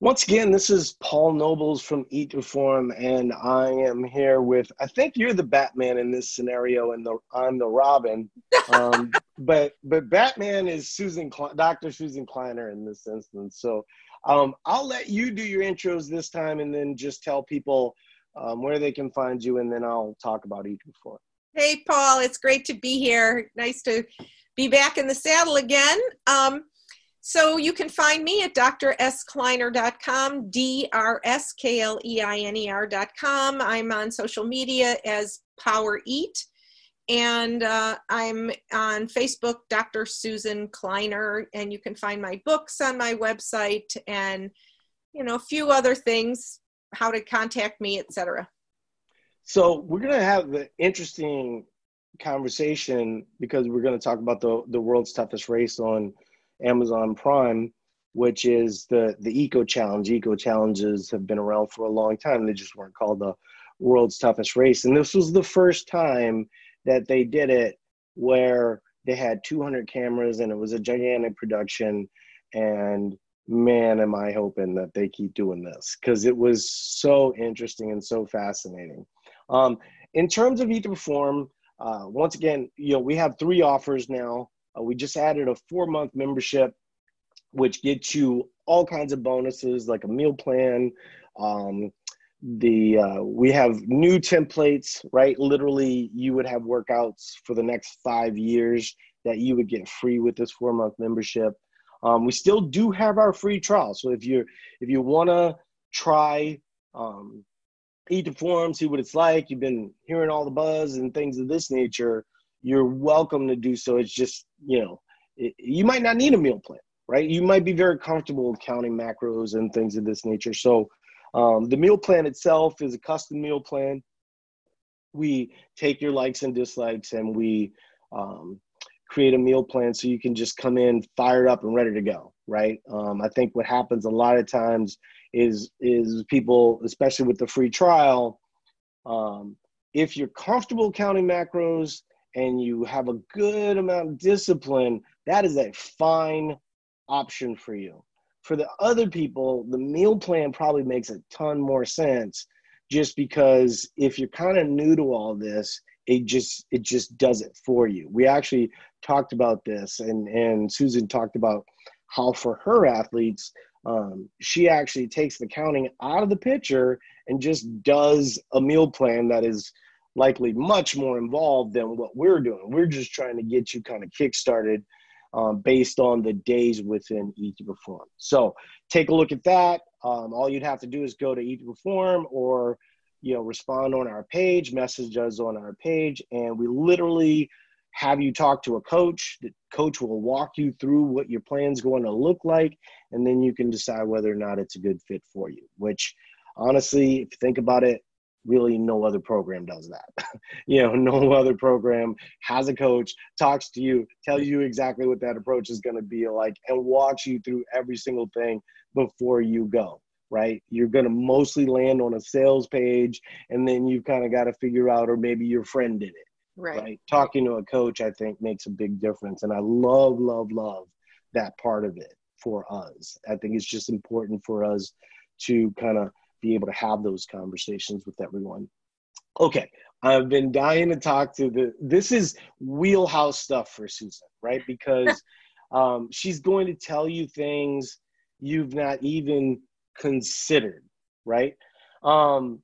Once again, this is Paul Nobles from Eat to Perform, and I am here with. I think you're the Batman in this scenario, and the I'm the Robin. Um, but but Batman is Susan, Dr. Susan Kleiner in this instance. So um, I'll let you do your intros this time, and then just tell people um, where they can find you, and then I'll talk about Eat to Perform. Hey, Paul, it's great to be here. Nice to be back in the saddle again. Um, so you can find me at drskleiner.com, D-R-S-K-L-E-I-N-E-R.com. I'm on social media as Power Eat. And uh, I'm on Facebook, Dr. Susan Kleiner, and you can find my books on my website and, you know, a few other things, how to contact me, etc. So we're going to have the interesting conversation because we're going to talk about the, the world's toughest race on – Amazon Prime, which is the the Eco Challenge. Eco Challenges have been around for a long time. They just weren't called the world's toughest race, and this was the first time that they did it where they had 200 cameras and it was a gigantic production. And man, am I hoping that they keep doing this because it was so interesting and so fascinating. Um, in terms of Eat to Perform, uh, once again, you know, we have three offers now. Uh, we just added a four month membership, which gets you all kinds of bonuses like a meal plan. Um, the uh, we have new templates, right? Literally, you would have workouts for the next five years that you would get free with this four month membership. Um, we still do have our free trial, so if you if you want to try um, Eat to Perform, see what it's like, you've been hearing all the buzz and things of this nature you're welcome to do so. It's just, you know, it, you might not need a meal plan, right? You might be very comfortable with counting macros and things of this nature. So um, the meal plan itself is a custom meal plan. We take your likes and dislikes and we um, create a meal plan so you can just come in fired up and ready to go, right? Um, I think what happens a lot of times is is people, especially with the free trial, um, if you're comfortable counting macros and you have a good amount of discipline, that is a fine option for you. For the other people, the meal plan probably makes a ton more sense just because if you're kind of new to all this, it just it just does it for you. We actually talked about this and and Susan talked about how for her athletes um, she actually takes the counting out of the picture and just does a meal plan that is likely much more involved than what we're doing. We're just trying to get you kind of kick-started um, based on the days within Eat to Perform. So take a look at that. Um, all you'd have to do is go to Eat to Perform or you know respond on our page, message us on our page, and we literally have you talk to a coach. The coach will walk you through what your plan's going to look like, and then you can decide whether or not it's a good fit for you. Which honestly, if you think about it, really no other program does that. You know no other program has a coach talks to you tells you exactly what that approach is going to be like and walks you through every single thing before you go right? You're going to mostly land on a sales page and then you kind of got to figure out or maybe your friend did it right. right? Talking to a coach i think makes a big difference and i love love love that part of it for us. I think it's just important for us to kind of be able to have those conversations with everyone. Okay, I've been dying to talk to the. This is wheelhouse stuff for Susan, right? Because um, she's going to tell you things you've not even considered, right? Um,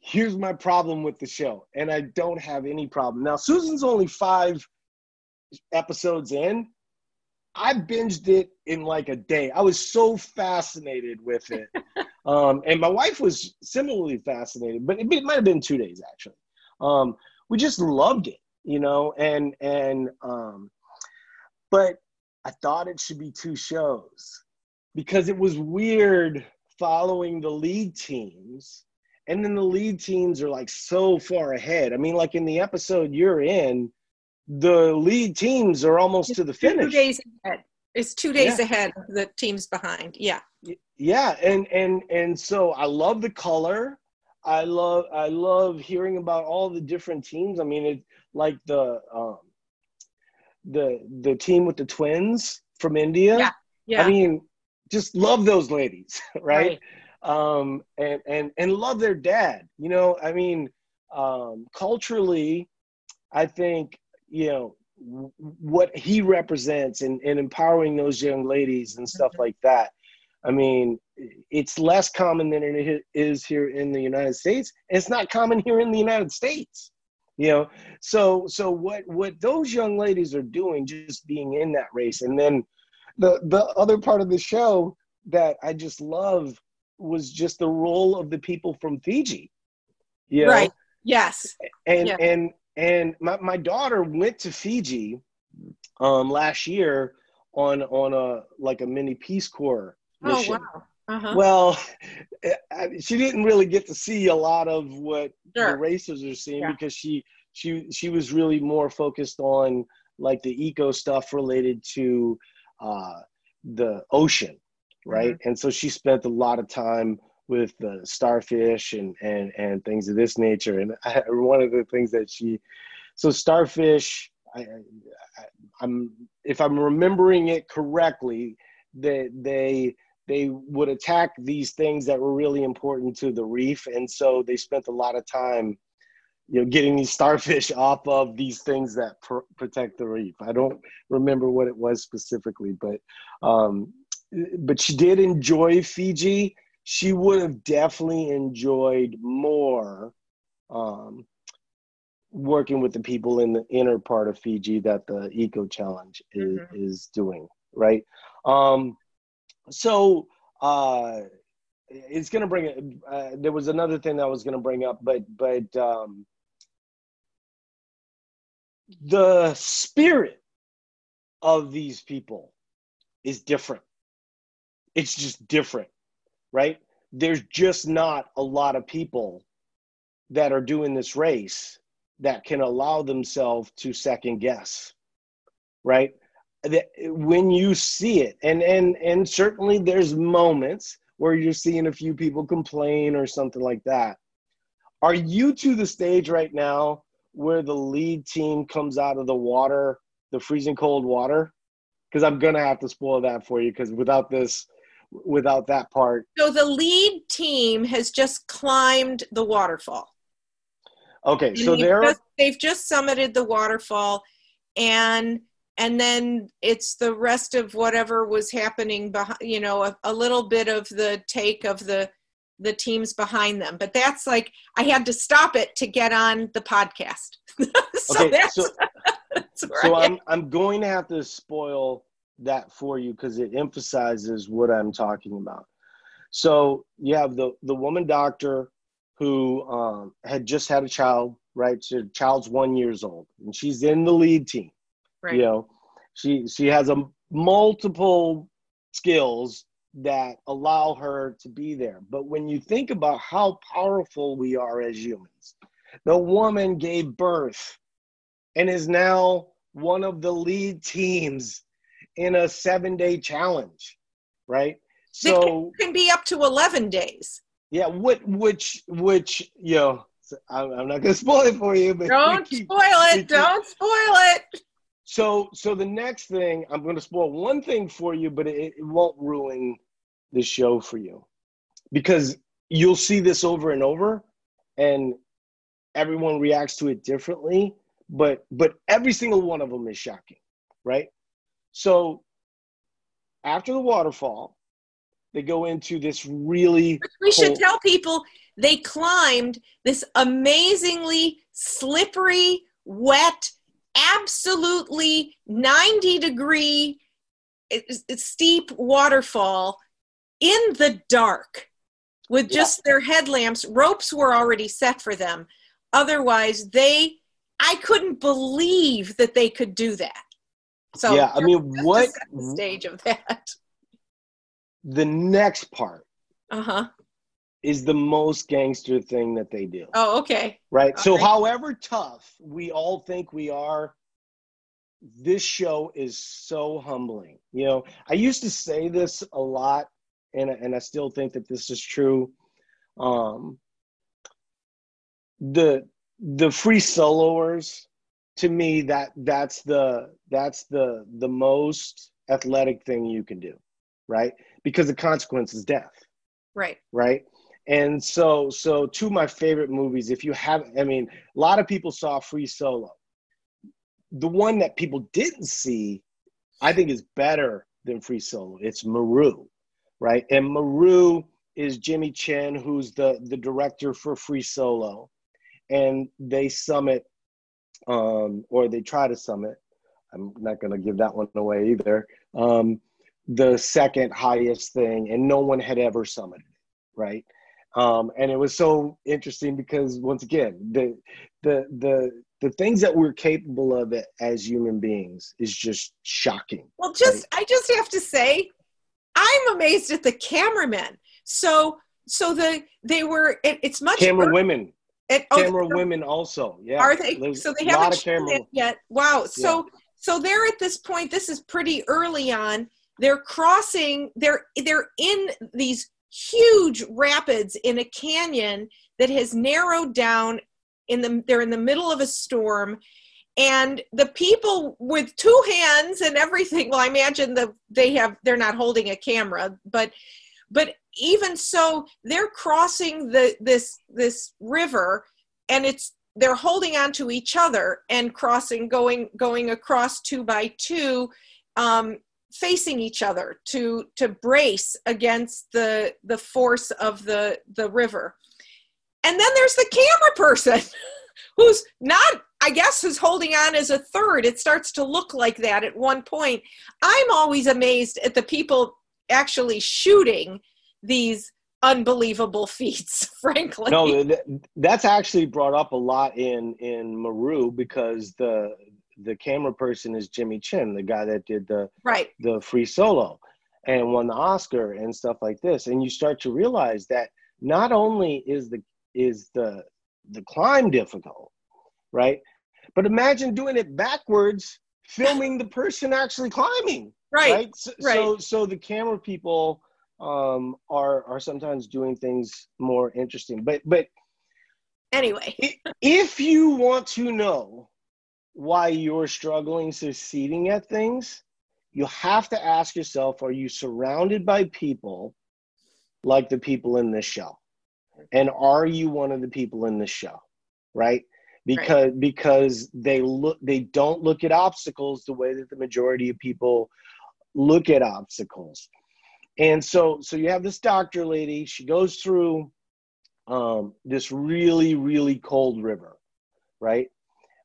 here's my problem with the show, and I don't have any problem. Now, Susan's only five episodes in. I binged it in like a day. I was so fascinated with it. Um, and my wife was similarly fascinated, but it, it might have been two days actually. Um, we just loved it, you know, and and um, but I thought it should be two shows because it was weird following the lead teams, and then the lead teams are like so far ahead. I mean, like in the episode you're in, the lead teams are almost it's to the finish. Two days ahead. It's two days yeah. ahead of the teams behind. Yeah yeah and and and so i love the color i love i love hearing about all the different teams i mean it like the um the the team with the twins from india yeah, yeah. i mean just love those ladies, right? right. Um, and and and love their dad. You know, I mean, um, culturally, I think you know what he represents and, and empowering those young ladies and stuff mm-hmm. like that. I mean, it's less common than it is here in the United States. It's not common here in the United States, you know. So, so what what those young ladies are doing, just being in that race, and then the the other part of the show that I just love was just the role of the people from Fiji. You know? Right. Yes. And yeah. and and my, my daughter went to Fiji um last year on on a like a mini Peace Corps mission. Oh wow. Uh-huh. Well, she didn't really get to see a lot of what sure. the racers are seeing yeah. because she she she was really more focused on like the eco stuff related to uh, the ocean, right? Mm-hmm. And so she spent a lot of time with starfish and and and things of this nature. And I, one of the things that she, so starfish, I, I, I'm if I'm remembering it correctly, that they they would attack these things that were really important to the reef, and so they spent a lot of time you know getting these starfish off of these things that pr- protect the reef. I don't remember what it was specifically but um but she did enjoy fiji she would have definitely enjoyed more um working with the people in the inner part of fiji that the eco challenge is, mm-hmm. is doing right um so uh it's going to bring uh, there was another thing that i was going to bring up but but um the spirit of these people is different. It's just different, right? There's just not a lot of people that are doing this race that can allow themselves to second guess, right? When you see it, and and and certainly there's moments where you're seeing a few people complain or something like that. Are you to the stage right now where the lead team comes out of the water, the freezing cold water? Because I'm gonna have to spoil that for you. Because without this, without that part, so the lead team has just climbed the waterfall. Okay, and so they're just, they've just summited the waterfall, and and then it's the rest of whatever was happening behind. You know, a, a little bit of the take of the the teams behind them. But that's like I had to stop it to get on the podcast. so okay, that's, so, that's so I'm I'm going to have to spoil that for you because it emphasizes what I'm talking about. So you have the the woman doctor who um, had just had a child, right? So child's one years old, and she's in the lead team. Right. You know, she she has a multiple skills that allow her to be there. But when you think about how powerful we are as humans, the woman gave birth and is now one of the lead teams in a seven day challenge, right? So it can be up to 11 days. Yeah, what, which, which, you know, I'm, I'm not going to spoil it for you, but don't keep, spoil it. Don't spoil it. So, so the next thing I'm going to spoil one thing for you, but it, it won't ruin the show for you because you'll see this over and over, and everyone reacts to it differently. But but every single one of them is shocking, right? So after the waterfall, they go into this really. We should tell people they climbed this amazingly slippery, wet absolutely 90 degree eh, eh, steep waterfall in the dark with just yeah. their headlamps ropes were already set for them otherwise they i couldn't believe that they could do that so yeah i mean what stage of that the next part uh-huh is the most gangster thing that they do. Oh, okay. Right. All so, right. however tough we all think we are, this show is so humbling. You know, I used to say this a lot, and and I still think that this is true. Um, the the free soloers, to me, that that's the that's the the most athletic thing you can do, right? because the consequence is death. Right. Right. And so, so two of my favorite movies, if you have, I mean, a lot of people saw Free Solo. The one that people didn't see, I think, is better than Free Solo. It's Meru, right? And Meru is Jimmy Chin, who's the the director for Free Solo, and they summit, um, or they try to summit. I'm not going to give that one away either. Um, the second highest thing, and no one had ever summited it, right? Um, and it was so interesting because once again, the the the the things that we're capable of as human beings is just shocking. Well, just right? I just have to say, I'm amazed at the cameramen. So so the they were it, it's much camera women. It, oh, camera women also. Yeah. Are they? There's so they haven't it yet. Wow. So yeah. so they're at this point. This is pretty early on. They're crossing. They're they're in these huge rapids in a canyon that has narrowed down in the they're in the middle of a storm and the people with two hands and everything well i imagine the they have they're not holding a camera but but even so they're crossing the this this river and it's they're holding on to each other and crossing going going across two by two um, facing each other to to brace against the the force of the the river. And then there's the camera person who's not i guess who's holding on as a third. It starts to look like that at one point. I'm always amazed at the people actually shooting these unbelievable feats frankly no that's actually brought up a lot in in meru because the the camera person is Jimmy Chin, the guy that did the right the free solo and won the Oscar and stuff like this. And you start to realize that not only is the is the the climb difficult, right? But imagine doing it backwards, filming the person actually climbing. Right. Right. So right. so, so the camera people um, are are sometimes doing things more interesting. But but anyway, if you want to know why you're struggling succeeding at things, you have to ask yourself are you surrounded by people like the people in this show? And are you one of the people in this show? Right? Because right. because they look they don't look at obstacles the way that the majority of people look at obstacles. And so so you have this doctor lady, she goes through um, this really, really cold river, right?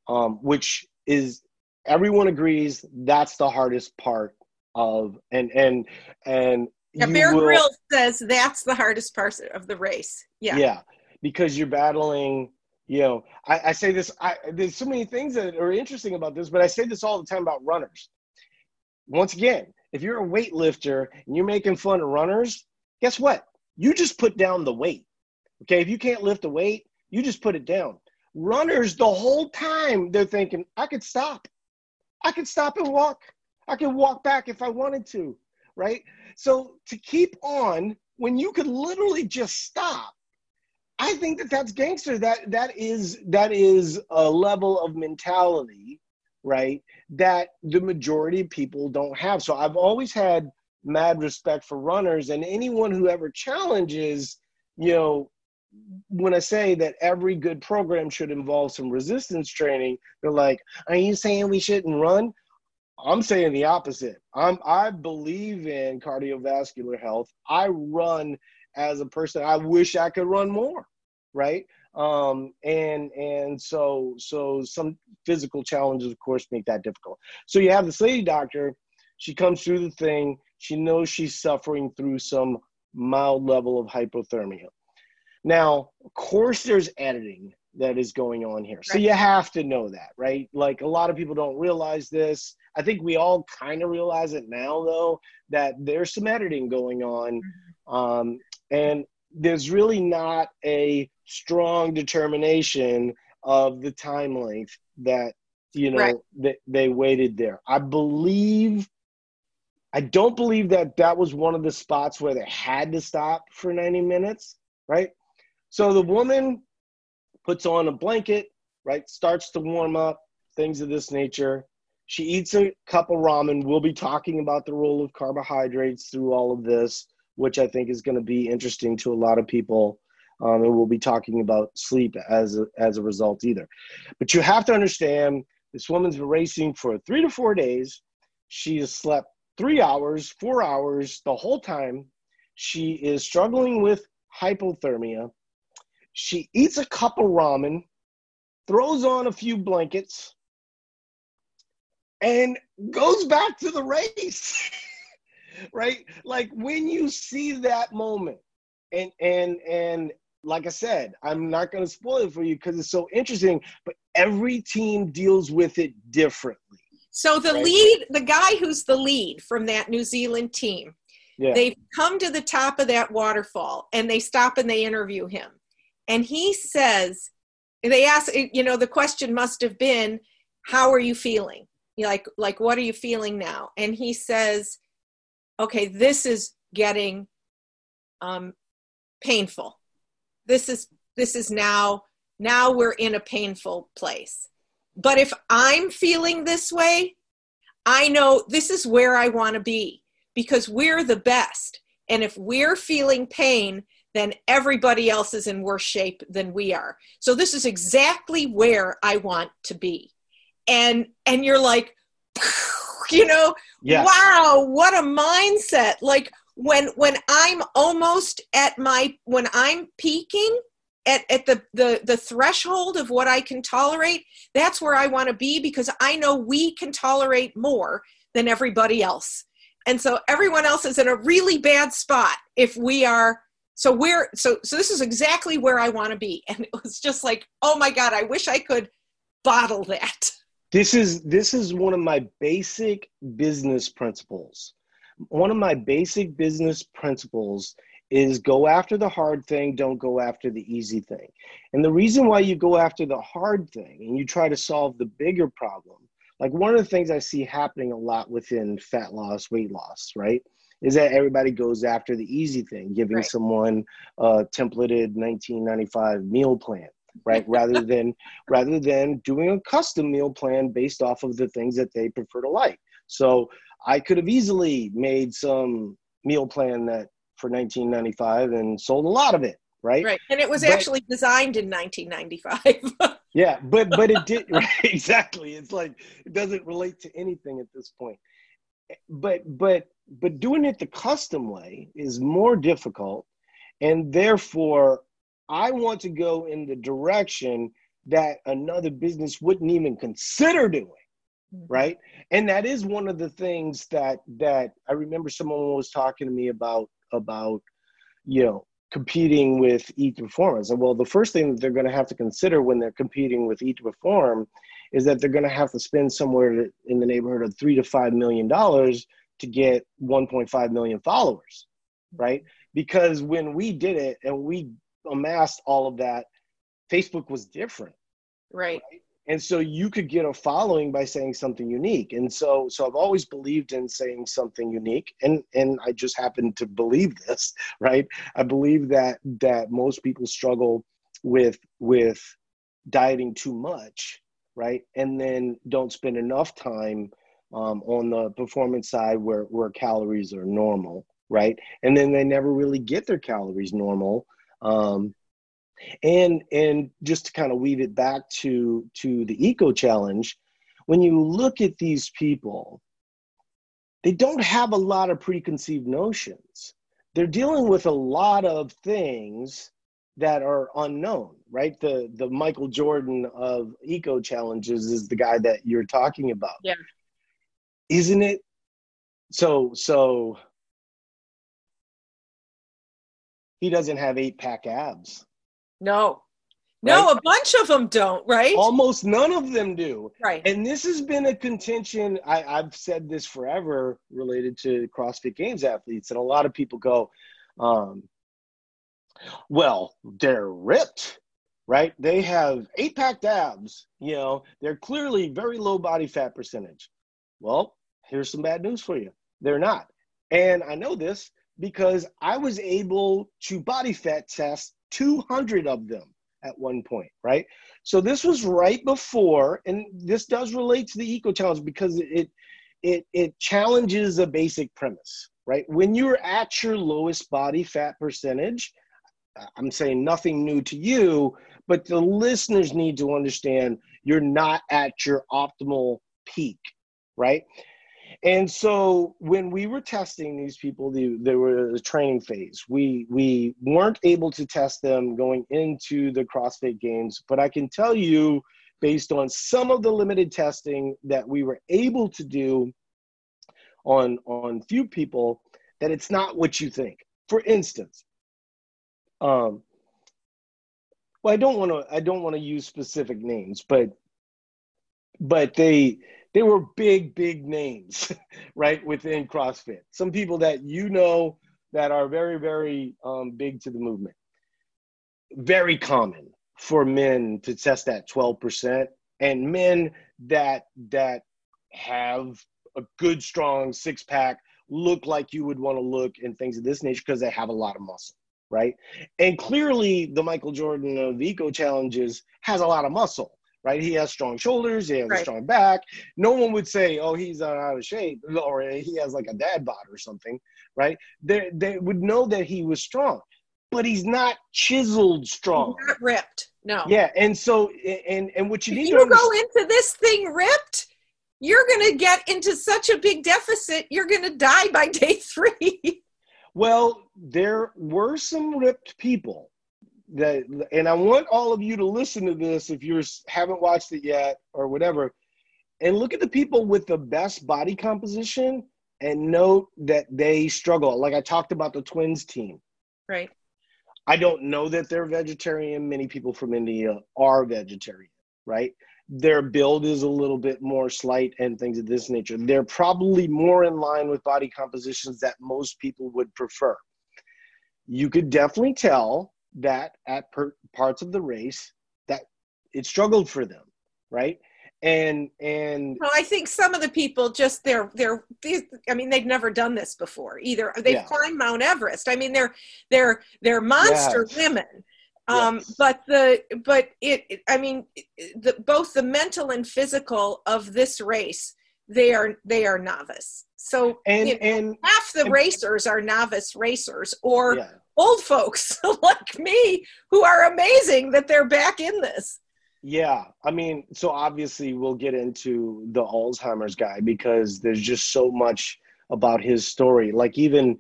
um, which is everyone agrees that's the hardest part of and and and yeah, Bear Grylls says that's the hardest part of the race. Yeah. Yeah. Because you're battling, you know, I, I say this, I there's so many things that are interesting about this, but I say this all the time about runners. Once again, if you're a weightlifter and you're making fun of runners, guess what? You just put down the weight. Okay. If you can't lift a weight, you just put it down runners the whole time they're thinking i could stop i could stop and walk i could walk back if i wanted to right so to keep on when you could literally just stop i think that that's gangster that that is that is a level of mentality right that the majority of people don't have so i've always had mad respect for runners and anyone who ever challenges you know when I say that every good program should involve some resistance training, they're like, "Are you saying we shouldn't run?" I'm saying the opposite. I'm I believe in cardiovascular health. I run as a person. I wish I could run more, right? Um, and and so so some physical challenges, of course, make that difficult. So you have this lady doctor. She comes through the thing. She knows she's suffering through some mild level of hypothermia now, of course, there's editing that is going on here. So you have to know that, right? Like a lot of people don't realize this. I think we all kind of realize it now, though, that there's some editing going on. Mm-hmm. Um, and there's really not a strong determination of the time length that, you know, right. that they waited there. I believe. I don't believe that that was one of the spots where they had to stop for 90 minutes, right? So the woman puts on a blanket, right? Starts to warm up, things of this nature. She eats a cup of ramen. We'll be talking about the role of carbohydrates through all of this, which I think is going to be interesting to a lot of people. Um, and we'll be talking about sleep as a, as a result either. But you have to understand this woman's been racing for three to four days. She has slept three hours, four hours the whole time. She is struggling with hypothermia. She eats a cup of ramen, throws on a few blankets, and goes back to the race. right? Like when you see that moment, and and and like I said, I'm not going to spoil it for you because it's so interesting, but every team deals with it differently. So the right? lead, the guy who's the lead from that New Zealand team, yeah. they've come to the top of that waterfall and they stop and they interview him. And he says, they ask, you know, the question must have been, how are you feeling? like, like, what are you feeling now? And he says, okay, this is getting um, painful this is this is now now we're in a painful place. But if i'm feeling this way i know this is where i want to be because we're the best. And if we're feeling pain then everybody else is in worse shape than we are. So this is exactly where i want to be. And and you're like you know yes. wow what a mindset. Like when when i'm almost at my when i'm peaking at, at the, the the threshold of what i can tolerate that's where i want to be because i know we can tolerate more than everybody else. And so everyone else is in a really bad spot if we are so we're so so this is exactly where i want to be. And it was just like oh my god i wish i could bottle that. This is this is one of my basic business principles one of my basic business principles is go after the hard thing, don't go after the easy thing. And the reason why you go after the hard thing and you try to solve the bigger problem, like one of the things I see happening a lot within fat loss, weight loss, right? Is that everybody goes after the easy thing, giving right. someone a templated 1995 meal plan, right? rather than rather than doing a custom meal plan based off of the things that they prefer to like. So I could have easily made some meal plan that for 1995 and sold a lot of it, right? Right, and it was but, actually designed in 1995. yeah, but but it did right, exactly. It's like it doesn't relate to anything at this point. But but but doing it the custom way is more difficult, and therefore I want to go in the direction that another business wouldn't even consider doing. Mm-hmm. right? And that is one of the things that that i remember someone was talking to me about about you know competing with eat to perform. And well the first thing that they're going to have to consider when they're competing with eat to perform is that they're going to have to spend somewhere in the neighborhood of three to five million dollars to get 1.5 million followers mm-hmm. right? Because when we did it and we amassed all of that facebook was different right, right? And so you could get a following by saying something unique. And so so i've always believed in saying something unique. And and i just happen to believe this right? I believe that that most people struggle with with dieting too much right? And then don't spend enough time um, on the performance side where where calories are normal right? And then they never really get their calories normal um, and and just to kind of weave it back to to the eco challenge when you look at these people they don't have a lot of preconceived notions. They're dealing with a lot of things that are unknown right? The the michael jordan of eco challenges is the guy that you're talking about. Yeah. Isn't it? So so he doesn't have eight pack abs no. No, right? a bunch of them don't, right? Almost none of them do. Right. And this has been a contention. I, I've said this forever related to CrossFit Games athletes, and a lot of people go, um, well, they're ripped, right? They have eight packed abs, you know, they're clearly very low body fat percentage. Well, here's some bad news for you they're not. And I know this because I was able to body fat test 200 of them at one point, right? So this was right before, and this does relate to the eco challenge because it it it challenges a basic premise, right? When you're at your lowest body fat percentage, I'm saying nothing new to you, but the listeners need to understand you're not at your optimal peak, right? And so when we were testing these people, they, they were a training phase. We we weren't able to test them going into the CrossFit Games, but I can tell you, based on some of the limited testing that we were able to do on on few people, that it's not what you think. For instance, um, well, I don't want to I don't want to use specific names, but but they they were big, big names, right, within CrossFit. Some people that you know that are very, very um, big to the movement. Very common for men to test that 12%, and men that that have a good, strong six pack, look like you would want to look, and things of this nature because they have a lot of muscle, right? And clearly, the Michael Jordan of Eco Challenges has a lot of muscle right? He has strong shoulders, he has right. a strong back. No one would say, oh, he's out of shape or he has like a dad bod or something, right? They, they would know that he was strong, but he's not chiseled strong. He's not ripped, no. Yeah, and so, and, and what you if need you to go into this thing ripped, you're going to get into such a big deficit, you're going to die by day three. well, there were some ripped people that and I want all of you to listen to this if you haven't watched it yet or whatever and look at the people with the best body composition and note that they struggle. Like I talked about the twins team. Right. I don't know that they're vegetarian. Many people from India are vegetarian right? Their build is a little bit more slight and things of this nature. They're probably more in line with body compositions that most people would prefer. You could definitely tell that at per- parts of the race that it struggled for them, right? And and well, I think some of the people just they're they're I mean they've never done this before either. They've yeah. climbed Mount Everest. I mean they're they're they're monster yes. women. Um, yes. but the but it, it I mean the both the mental and physical of this race they are they are novice. So and, you know, and half the and, racers are novice racers or yeah old folks like me who are amazing that they're back in this. Yeah, I mean, so obviously we'll get into the Alzheimer's guy because there's just so much about his story. Like even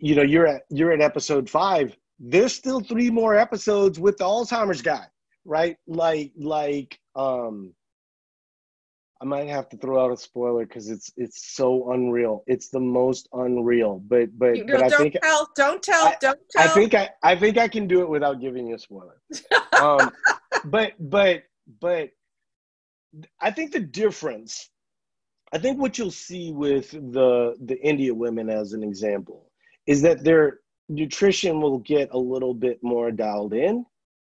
you know, you're at you're at episode 5. There's still 3 more episodes with the Alzheimer's guy, right? Like like um I might have to throw out a spoiler because it's it's so unreal. It's the most unreal. But but, you, but I think tell, don't tell, I, don't tell. I think I I think I can do it without giving you a spoiler. um, but but but I think the difference. I think what you'll see with the the India women as an example is that their nutrition will get a little bit more dialed in,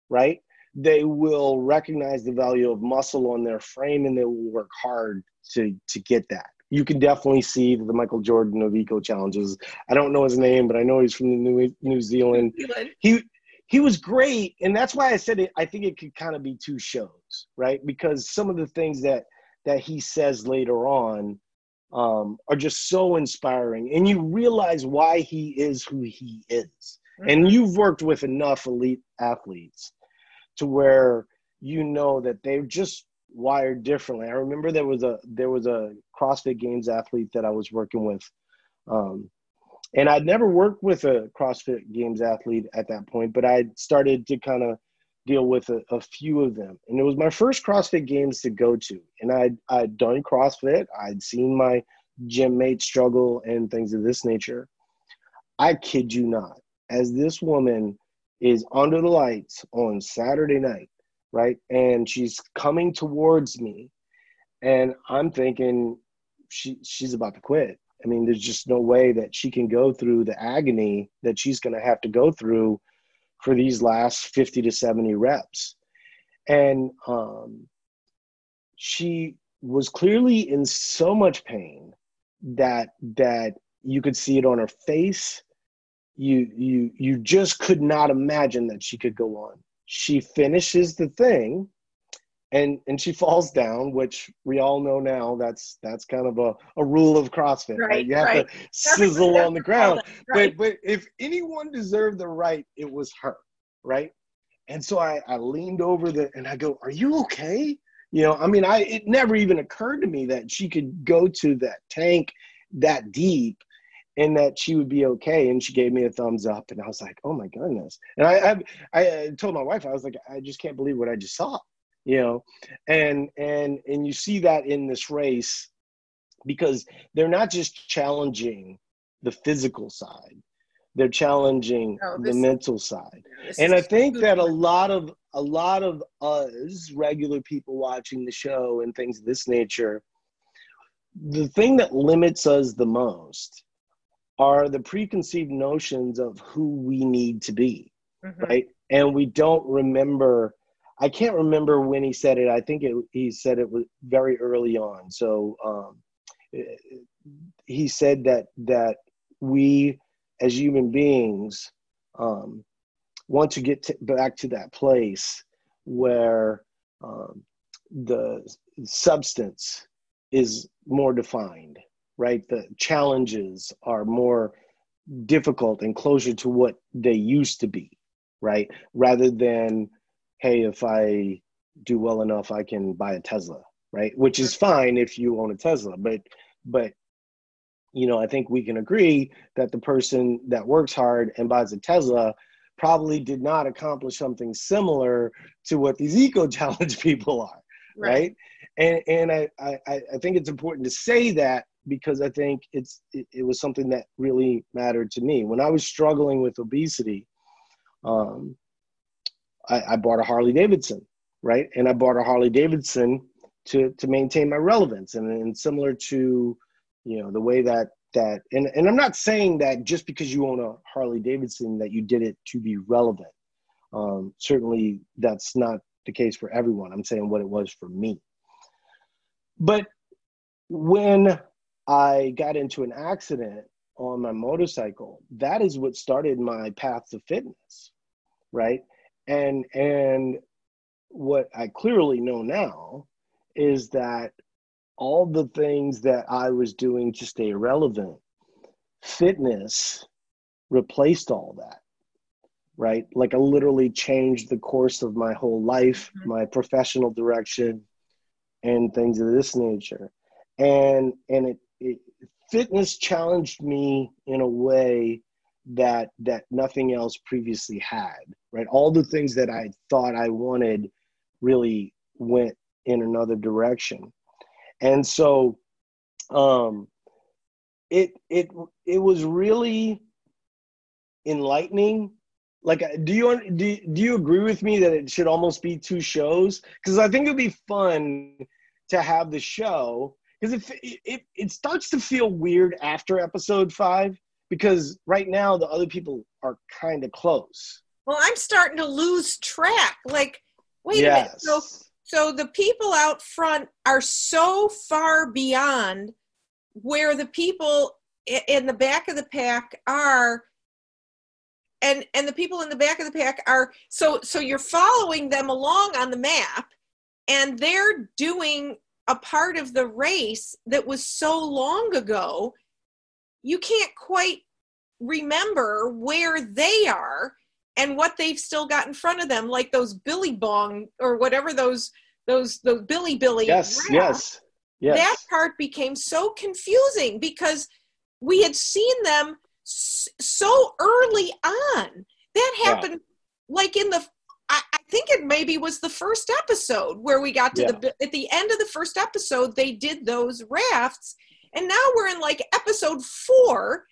right? They will recognize the value of muscle on their frame and they will work hard to to get that. You can definitely see the Michael Jordan of eco challenges. I don't know his name, but I know he's from the New New Zealand. He he was great, and that's why I said it. I think it could kind of be two shows, right? Because some of the things that that he says later on um, are just so inspiring, and you realize why he is who he is. Mm-hmm. And you've worked with enough elite athletes to where you know that they're just wired differently. I remember there was a there was a CrossFit Games athlete that I was working with, um, and I'd never worked with a CrossFit Games athlete at that point, but I started to kind of deal with a, a, few of them, and it was my first CrossFit Games to go to, and I'd I'd done CrossFit, I'd seen my gym mates struggle and things of this nature. I kid you not, as this woman is under the lights on Saturday night, right? And she's coming towards me, and I'm thinking she she's about to quit. I mean, there's just no way that she can go through the agony that she's going to have to go through for these last 50 to 70 reps. And um, she was clearly in so much pain that that you could see it on her face you you you just could not imagine that she could go on. She finishes the thing and and she falls down, which we all know now that's that's kind of a, a rule of CrossFit, right? right? You have right. to sizzle on the ground. Right. But but if anyone deserved the right, it was her, right? And so I, I leaned over the and I go, Are you okay? You know, I mean, I it never even occurred to me that she could go to that tank that deep and that she would be okay. And she gave me a thumbs up, and I was like, "Oh my goodness!" And I, I, I told my wife, I was like, "I just can't believe what I just saw," you know. And and and you see that in this race because they're not just challenging the physical side; they're challenging oh, the mental side. And I think that a lot of a lot of us regular people watching the show and things of this nature the thing that limits us the most are the preconceived notions of who we need to be mm-hmm. right? And we don't remember i can't remember when he said it. I think it, he said it was very early on. So um, he said that that we as human beings um, want to get to, back to that place where um, the substance is more defined, right? The challenges are more difficult and closer to what they used to be, right? Rather than, hey, if I do well enough, I can buy a Tesla, right? Which is fine if you own a Tesla, but but you know, I think we can agree that the person that works hard and buys a Tesla probably did not accomplish something similar to what these eco challenge people are, right? right? and and I, I I think it's important to say that because I think it's it, it, was something that really mattered to me. When I was struggling with obesity. Um, I, I bought a Harley Davidson, right, and I bought a Harley Davidson to to maintain my relevance, and, and similar to you know the way that that and, and i'm not saying that just because you own a harley davidson that you did it to be relevant. Um, certainly that's not the case for everyone. I'm saying what it was for me. But when I got into an accident on my motorcycle, that is what started my path to fitness, right? And and what I clearly know now is that all the things that I was doing to stay relevant, fitness replaced all that, right? Like I literally changed the course of my whole life, mm-hmm. my professional direction, and things of this nature and and it, it fitness challenged me in a way that that nothing else previously had right? All the things that i thought i wanted really went in another direction. And so um it it it was really enlightening. Like do you do, do you agree with me that it should almost be two shows? Because i think it'd be fun to have the show because it, it it starts to feel weird after episode five because right now the other people are kind of close. Well i'm starting to lose track. Like wait yes. a minute. So so the people out front are so far beyond where the people in the back of the pack are and and the people in the back of the pack are so so you're following them along on the map and they're doing a part of the race that was so long ago you can't quite remember where they are and what they've still got in front of them like those billy bong or whatever those those those bilibili yes rap, yes yes that part became so confusing because we had seen them so early on. That happened yeah. like in the think it maybe was the first episode where we got to yeah. the at the end of the first episode they did those rafts and now we're in like episode 4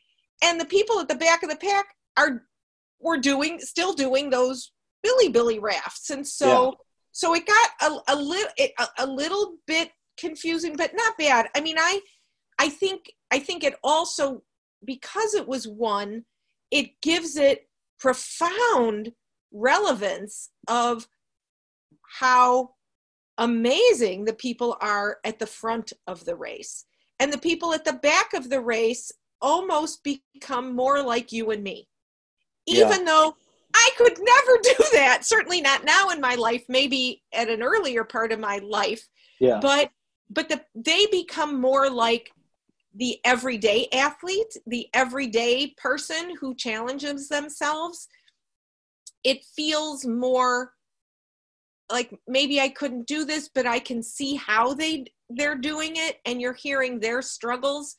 and the people at the back of the pack are we're doing still doing those bilibili rafts and so yeah. so it got a, a little a, a little bit confusing but not bad i mean i i think i think it also because it was one, it gives it profound relevance of how amazing the people are at the front of the race. And the people at the back of the race almost become more like you and me. even yeah. though I could never do that. Certainly not now in my life, maybe at an earlier part of my life. Yeah. But but the, they become more like the everyday athlete, the everyday person who challenges themselves. It feels more like maybe I couldn't do this, but I can see how they they're doing it, and you're hearing their struggles,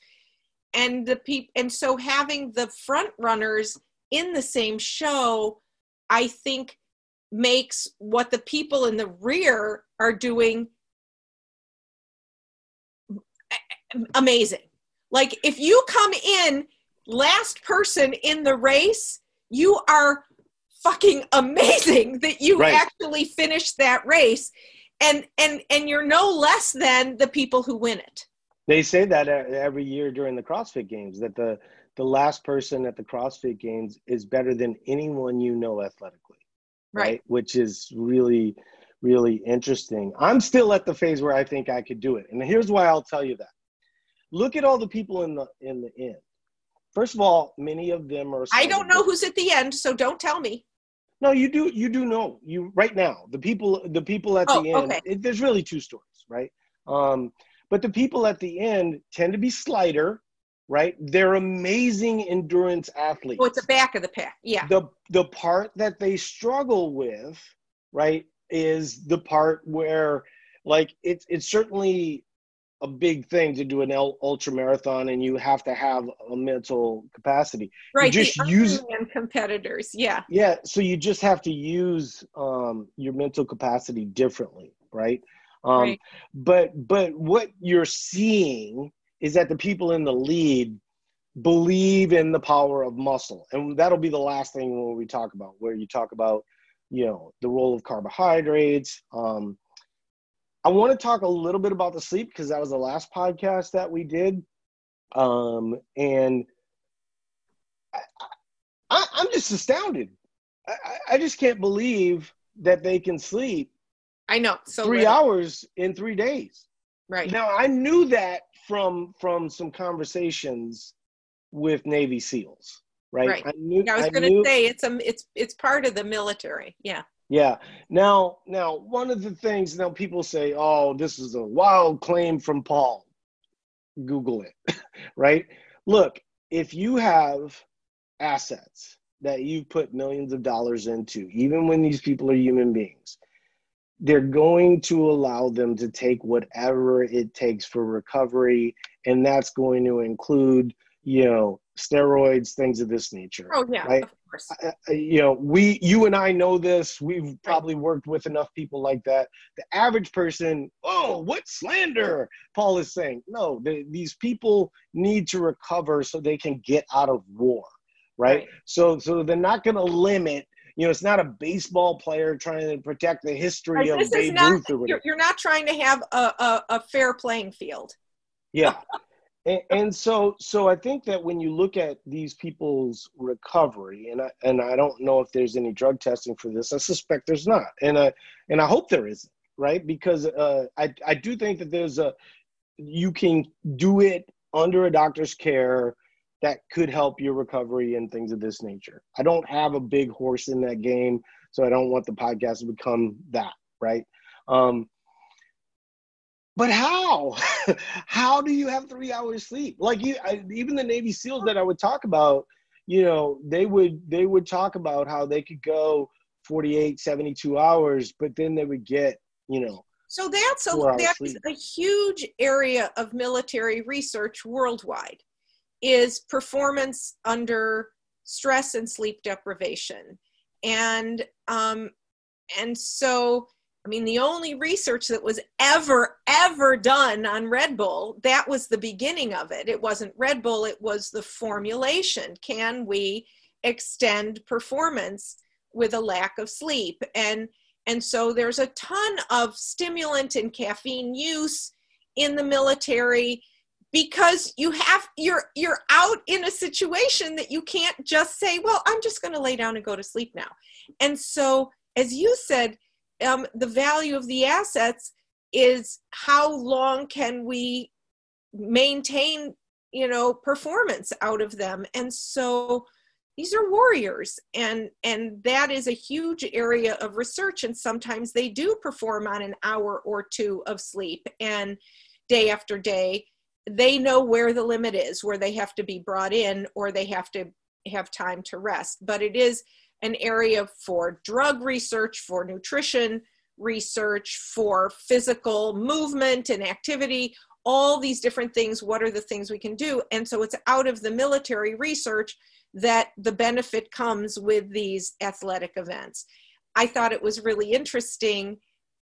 and the people, and so having the front runners in the same show, I think makes what the people in the rear are doing amazing. Like if you come in last person in the race, you are fucking amazing that you right. actually finished that race and and and you're no less than the people who win it. They say that uh, every year during the CrossFit games that the the last person at the CrossFit Games is better than anyone you know athletically. Right. right. Which is really, really interesting. I'm still at the phase where I think I could do it. And here's why I'll tell you that. Look at all the people in the in the end. First of all, many of them are I don't know who's at the end, so don't tell me. No, you do you do know. You right now, the people the people at oh, the end, okay. it, there's really two stories, right? Um, but the people at the end tend to be slighter right? They're amazing endurance athletes. Oh, it's the back of the pack. Yeah. The the part that they struggle with, right, is the part where like it's it's certainly a big thing to do an ultra marathon and you have to have a mental capacity right you just use competitors yeah yeah so you just have to use um, your mental capacity differently right um, right. but but what you're seeing is that the people in the lead believe in the power of muscle. And that'll be the last thing when we talk about, where you talk about, you know, the role of carbohydrates. Um, I want to talk a little bit about the sleep because that was the last podcast that we did. Um, and I, am just astounded. I, I, just can't believe that they can sleep. I know. So three little. hours in three days. Right. Now I knew that from from some conversations with Navy SEALs, right? Right. I, knew, I was going to say it's a it's it's part of the military. Yeah. Yeah. Now now one of the things now people say, "Oh, this is a wild claim from Paul." Google it. right? Look, if you have assets that you've put millions of dollars into, even when these people are human beings, they're going to allow them to take whatever it takes for recovery and that's going to include you know steroids things of this nature oh yeah right? of course you know we you and i know this we've probably worked with enough people like that the average person oh what slander paul is saying no they, these people need to recover so they can get out of war right, right. so so they're not going to limit you know, it's not a baseball player trying to protect the history of Babe Ruth. Or you're, you're, not trying to have a, a, a fair playing field. Yeah. and, and, so, so I think that when you look at these people's recovery, and I, and I don't know if there's any drug testing for this. I suspect there's not, and I, and I hope there isn't, right? Because uh, I, I do think that there's a, you can do it under a doctor's care that could help your recovery and things of this nature. I don't have a big horse in that game, so I don't want the podcast to become that, right? Um, but how? how do you have three hours sleep? Like you, I, even the Navy SEALs that I would talk about, you know, they would they would talk about how they could go 48, 72 hours, but then they would get, you know, so that's a that's a huge area of military research worldwide is performance under stress and sleep deprivation and um, and so i mean the only research that was ever ever done on red bull that was the beginning of it. It wasn't red bull it was the formulation. Can we extend performance with a lack of sleep? And and so there's a ton of stimulant and caffeine use in the military because you have you're you're out in a situation that you can't just say well i'm just going to lay down and go to sleep now. And so as you said um, the value of the assets is how long can we maintain you know performance out of them. And so these are warriors and and that is a huge area of research and sometimes they do perform on an hour or two of sleep and day after day they know where the limit is where they have to be brought in or they have to have time to rest. But it is an area for drug research for nutrition research for physical movement and activity all these different things what are the things we can do and so it's out of the military research that the benefit comes with these athletic events. I thought it was really interesting.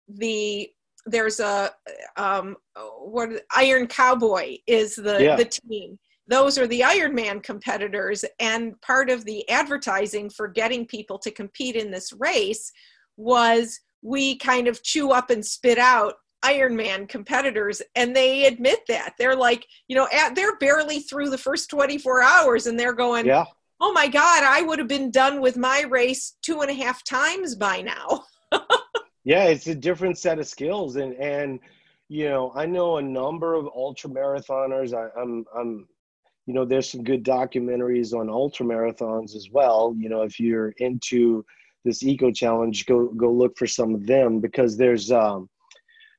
The there's a um, what Iron Cowboy is the yeah. the team. Those are the Ironman competitors, and part of the advertising for getting people to compete in this race was we kind of chew up and spit out Ironman competitors, and they admit that they're like, you know, at, they're barely through the first 24 hours, and they're going, yeah. "Oh my God, I would have been done with my race two and a half times by now." yeah, it's a different set of skills, and and you know, I know a number of ultra marathoners. I, I'm I'm you know, there's some good documentaries on ultra marathons as well. You know, if you're into this eco challenge, go go look for some of them because there's um,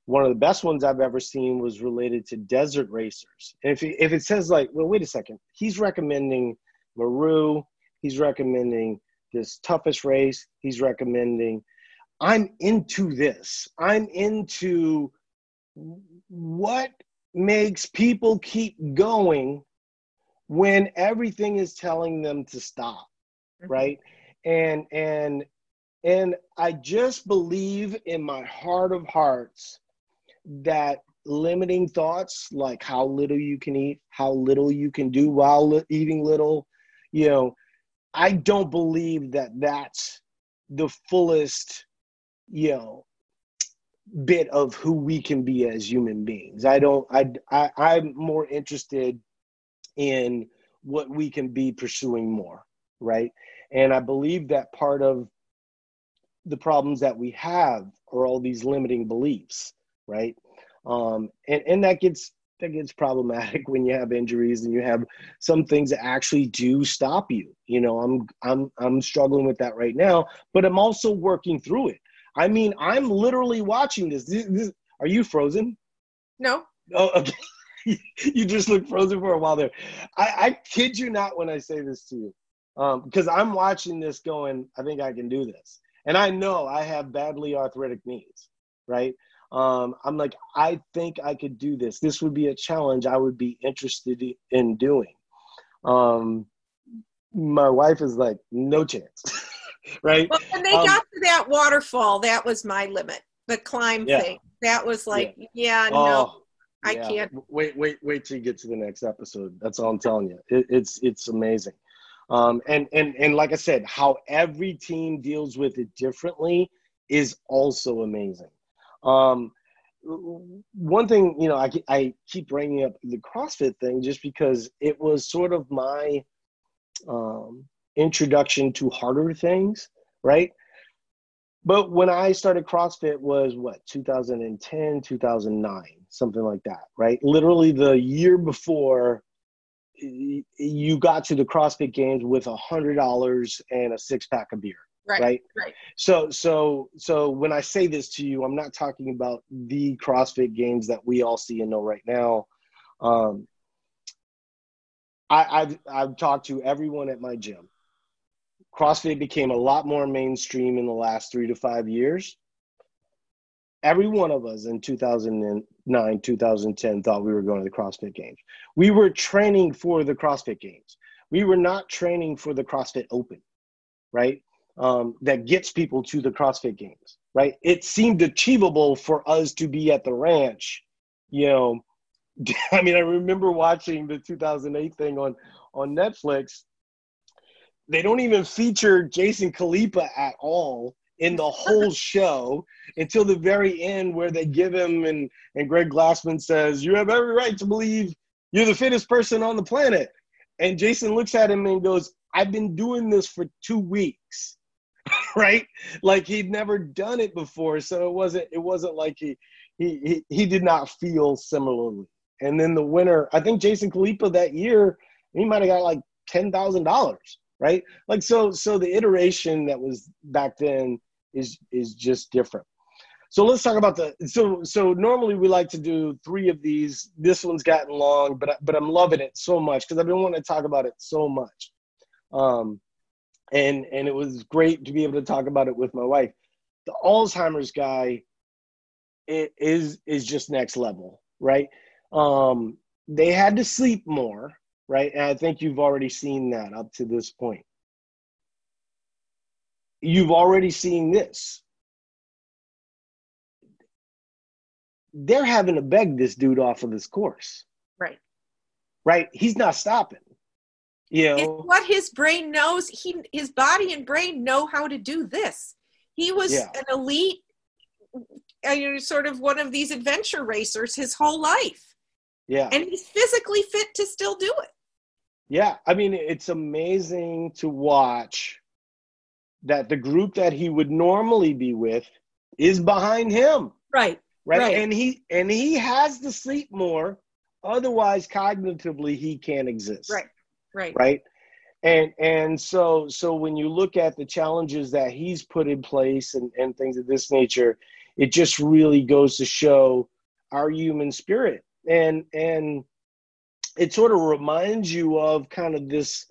one of the best ones I've ever seen was related to desert racers. And if it, if it says like, well, wait a second, he's recommending Meru, he's recommending this toughest race, he's recommending. I'm into this. I'm into what makes people keep going when everything is telling them to stop, mm-hmm. right? And and and I just believe in my heart of hearts that limiting thoughts like how little you can eat, how little you can do while li- eating little, you know, I don't believe that that's the fullest, you know, bit of who we can be as human beings. I don't I, I I'm more interested in what we can be pursuing more, right? And I believe that part of the problems that we have are all these limiting beliefs right? Um, and and that gets that gets problematic when you have injuries and you have some things that actually do stop you. You know, I'm I'm I'm struggling with that right now, but I'm also working through it. I mean, I'm literally watching this. this, this are you frozen? No. Oh, okay. you just look frozen for a while there. I, I kid you not when I say this to you, um, because I'm watching this going. I think I can do this, and I know I have badly arthritic knees, right? um, I'm like, I think I could do this. This would be a challenge I would be interested in doing. Um, my wife is like, no chance, right? Well, when they um, got to that waterfall, that was my limit. The climb yeah. thing. That was like, yeah, yeah no, oh, I yeah. can't. Wait, wait, wait till you get to the next episode. That's all I'm telling you. It, it's it's amazing. Um, and and and like I said, how every team deals with it differently is also amazing. Um, one thing, you know, I, I keep bringing up the CrossFit thing just because it was sort of my um, introduction to harder things, right? But when I started CrossFit was what 2010, 2009, something like that, right? Literally the year before you got to the CrossFit Games with a hundred dollars and a six pack of beer, right, right right so so so when i say this to you i'm not talking about the crossfit games that we all see and know right now um I, I've I've talked to everyone at my gym. CrossFit became a lot more mainstream in the last three to five years. Every one of us in 2009, 2010 thought we were going to the CrossFit Games. We were training for the CrossFit Games. We were not training for the CrossFit Open, right? um, that gets people to the CrossFit Games, right? It seemed achievable for us to be at the ranch, you know. I mean, I remember watching the 2008 thing on on Netflix. They don't even feature Jason Khalipa at all in the whole show until the very end, where they give him and and Greg Glassman says, "You have every right to believe you're the fittest person on the planet." And Jason looks at him and goes, "I've been doing this for two weeks." right? Like he'd never done it before, so it wasn't it wasn't like he he he, he did not feel similarly. And then the winner, I think Jason Khalipa that year, he might have got like ten thousand dollars, right? Like so so the iteration that was back then is is just different. So let's talk about the so so normally we like to do three of these. This one's gotten long, but but I'm loving it so much because I've been wanting to talk about it so much. Um, and and it was great to be able to talk about it with my wife. The Alzheimer's guy it is is just next level, right? Um, they had to sleep more, right? And I think you've already seen that up to this point. You've already seen this. They're having to beg this dude off of this course. Right. Right? He's not stopping. You know, it's what his brain knows. He his body and brain know how to do this. He was Yeah. an elite uh, sort of one of these adventure racers his whole life. yeah. And he's physically fit to still do it. Yeah, I mean, it's amazing to watch that the group that he would normally be with is behind him, Right. right? Right. And he and he has to sleep more, otherwise cognitively he can't exist. Right. Right. Right. And and so so when you look at the challenges that he's put in place and, and things of this nature, it just really goes to show our human spirit. And and it sort of reminds you of kind of this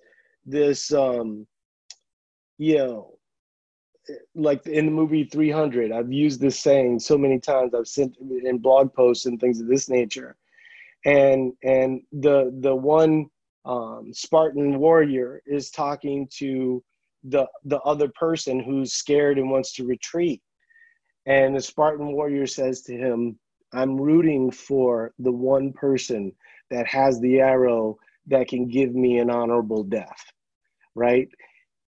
this um you know like in the movie 300 i've used this saying so many times i've sent in blog posts and things of this nature. And and the the one um, spartan warrior is talking to the the other person who's scared and wants to retreat. And the spartan warrior says to him i'm rooting for the one person that has the arrow that can give me an honorable death right?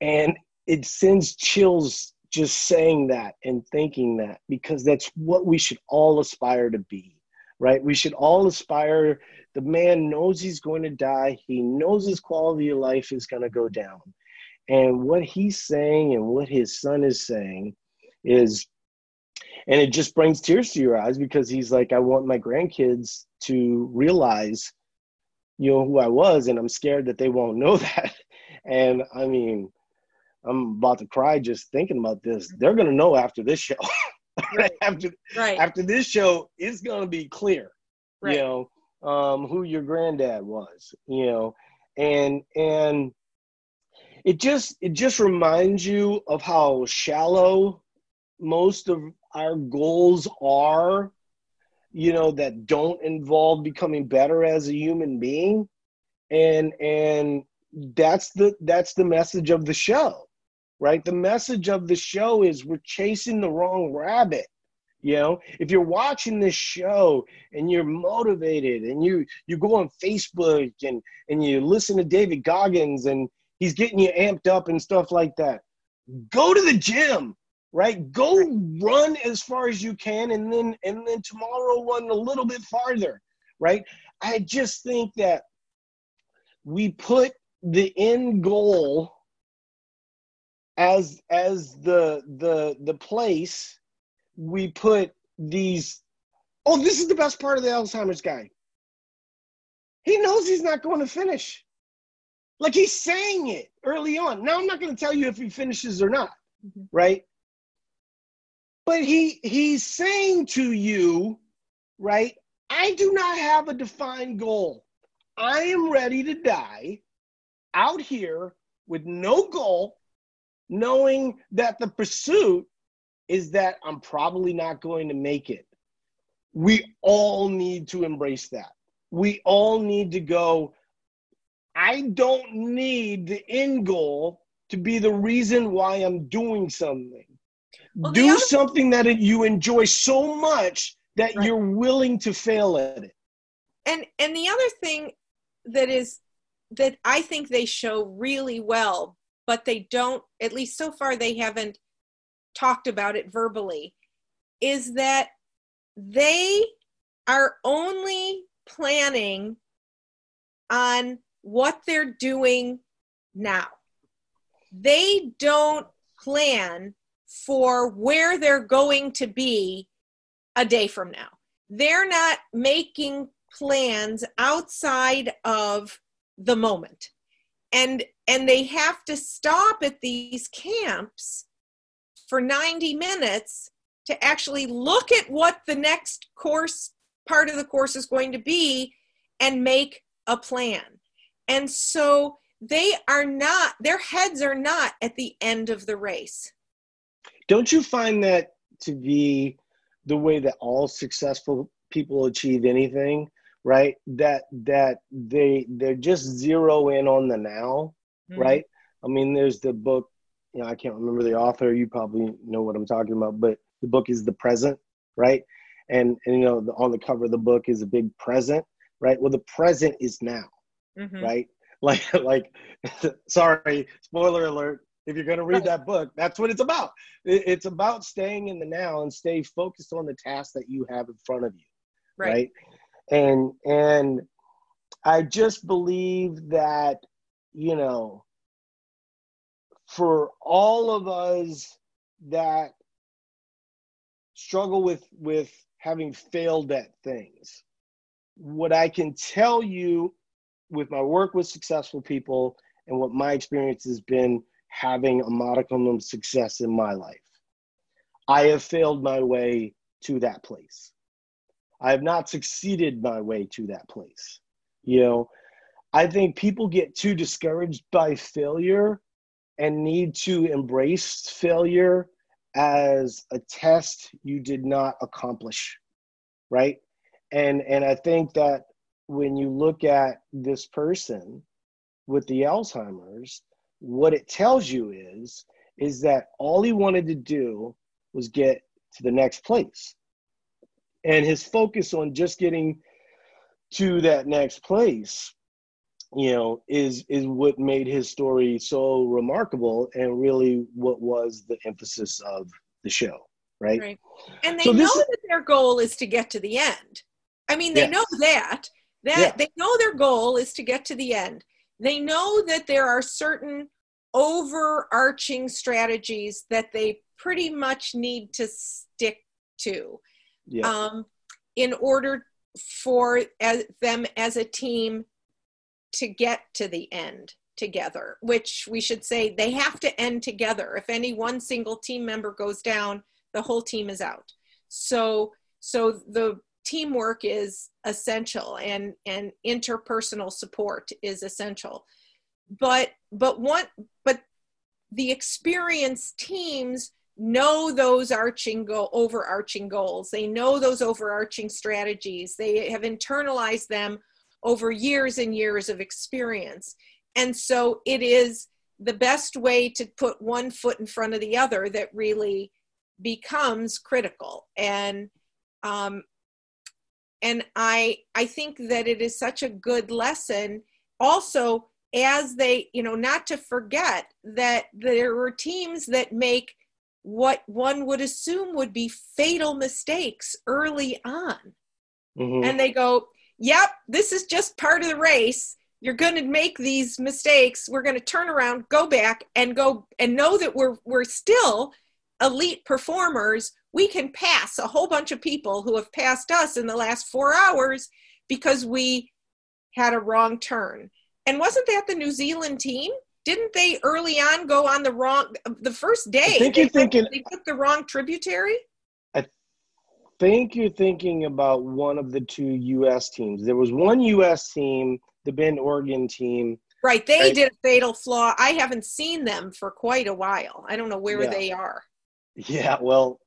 And it sends chills just saying that and thinking that because that's what we should all aspire to be right? We should all aspire. The man knows he's going to die. He knows his quality of life is going to go down. And what he's saying and what his son is saying is and it just brings tears to your eyes because he's like i want my grandkids to realize you know who i was and i'm scared that they won't know that and i mean i'm about to cry just thinking about this they're going to know after this show Right. after Right. after this show it's going to be clear Right. you know um who your granddad was you know and and it just it just reminds you of how shallow most of our goals are you know that don't involve becoming better as a human being. And and that's the that's the message of the show right? The message of the show is we're chasing the wrong rabbit you know? If you're watching this show and you're motivated and you you go on facebook and and you listen to david goggins and he's getting you amped up and stuff like that go to the gym right? Go run as far as you can and then and then tomorrow run a little bit farther right? I just think that we put the end goal as as the the the place we put these oh this is the best part of the alzheimer's guy. He knows he's not going to finish. Like he's saying it early on. Now i'm not going to tell you if he finishes or not Mhm. right but he he's saying to you right i do not have a defined goal. I am ready to die out here with no goal knowing that the pursuit is that i'm probably not going to make it. We all need to embrace that. We all need to go. I don't need the end goal to be the reason why i'm doing something Well, do other- something that you enjoy so much that Right. you're willing to fail at it and and the other thing that is that i think they show really well but they don't at least so far they haven't talked about it verbally is that they are only planning on what they're doing now they don't plan for where they're going to be a day from now they're not making plans outside of the moment and and they have to stop at these camps for 90 minutes to actually look at what the next course part of the course is going to be and make a plan. And so they are not, their heads are not at the end of the race. Don't you find that to be the way that all successful people achieve anything? right that that they they're just zero in on the now mm-hmm. right i mean there's the book you know i can't remember the author you probably know what i'm talking about but the book is the present right and, and you know the, on the cover of the book is a big present right well the present is now mm-hmm. right like like sorry spoiler alert if you're going to read that book that's what it's about. It's about staying in the now and stay focused on the task that you have in front of you right, right? and and i just believe that you know for all of us that struggle with with having failed at things what i can tell you with my work with successful people and what my experience has been having a modicum of success in my life i have failed my way to that place I have not succeeded my way to that place. You know, I think people get too discouraged by failure and need to embrace failure as a test you did not accomplish, right? And and I think that when you look at this person with the Alzheimer's, what it tells you is is that all he wanted to do was get to the next place and his focus on just getting to that next place you know is is what made his story so remarkable and really what was the emphasis of the show right, right. and they so know that their goal is to get to the end i mean they yes. know that that yeah. they know their goal is to get to the end they know that there are certain overarching strategies that they pretty much need to stick to yeah. um, in order for as, them as a team to get to the end together, which we should say they have to end together. If any one single team member goes down, the whole team is out. So, so the teamwork is essential and, and interpersonal support is essential. But, but one, but the experienced teams know those arching go overarching goals. They know those overarching strategies. They have internalized them over years and years of experience. And so it is the best way to put one foot in front of the other that really becomes critical. And um, and i i think that it is such a good lesson also as they you know not to forget that there were teams that make what one would assume would be fatal mistakes early on. Mm-hmm. And they go, Yep, this is just part of the race. You're going to make these mistakes. We're going to turn around, go back, and go and know that we're we're still elite performers. We can pass a whole bunch of people who have passed us in the last four hours because we had a wrong turn. And wasn't that the New Zealand team? didn't they early on go on the wrong the first day? I think you're thinking they took the wrong tributary. I think you're thinking about one of the two U.S. teams. There was one U.S. team, the Bend, Oregon team. Right, they right? did a fatal flaw. I haven't seen them for quite a while. I don't know where yeah. they are. Yeah, well,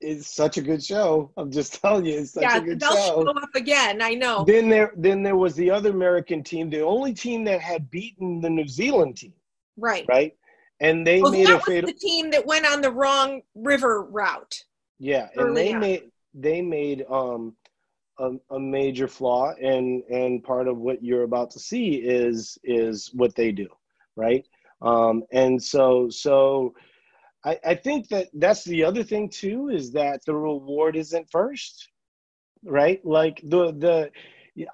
it's such a good show. I'm just telling you, it's such yeah, a good show. Yeah, they'll show. show up again. I know. Then there, then there was the other American team, the only team that had beaten the New Zealand team. Right. Right. And they well, made that a fatal. the team that went on the wrong river route. Yeah, and they on. made they made um a, a major flaw, and and part of what you're about to see is is what they do, right? Um, and so so I, I think that that's the other thing too is that the reward isn't first, right? Like the the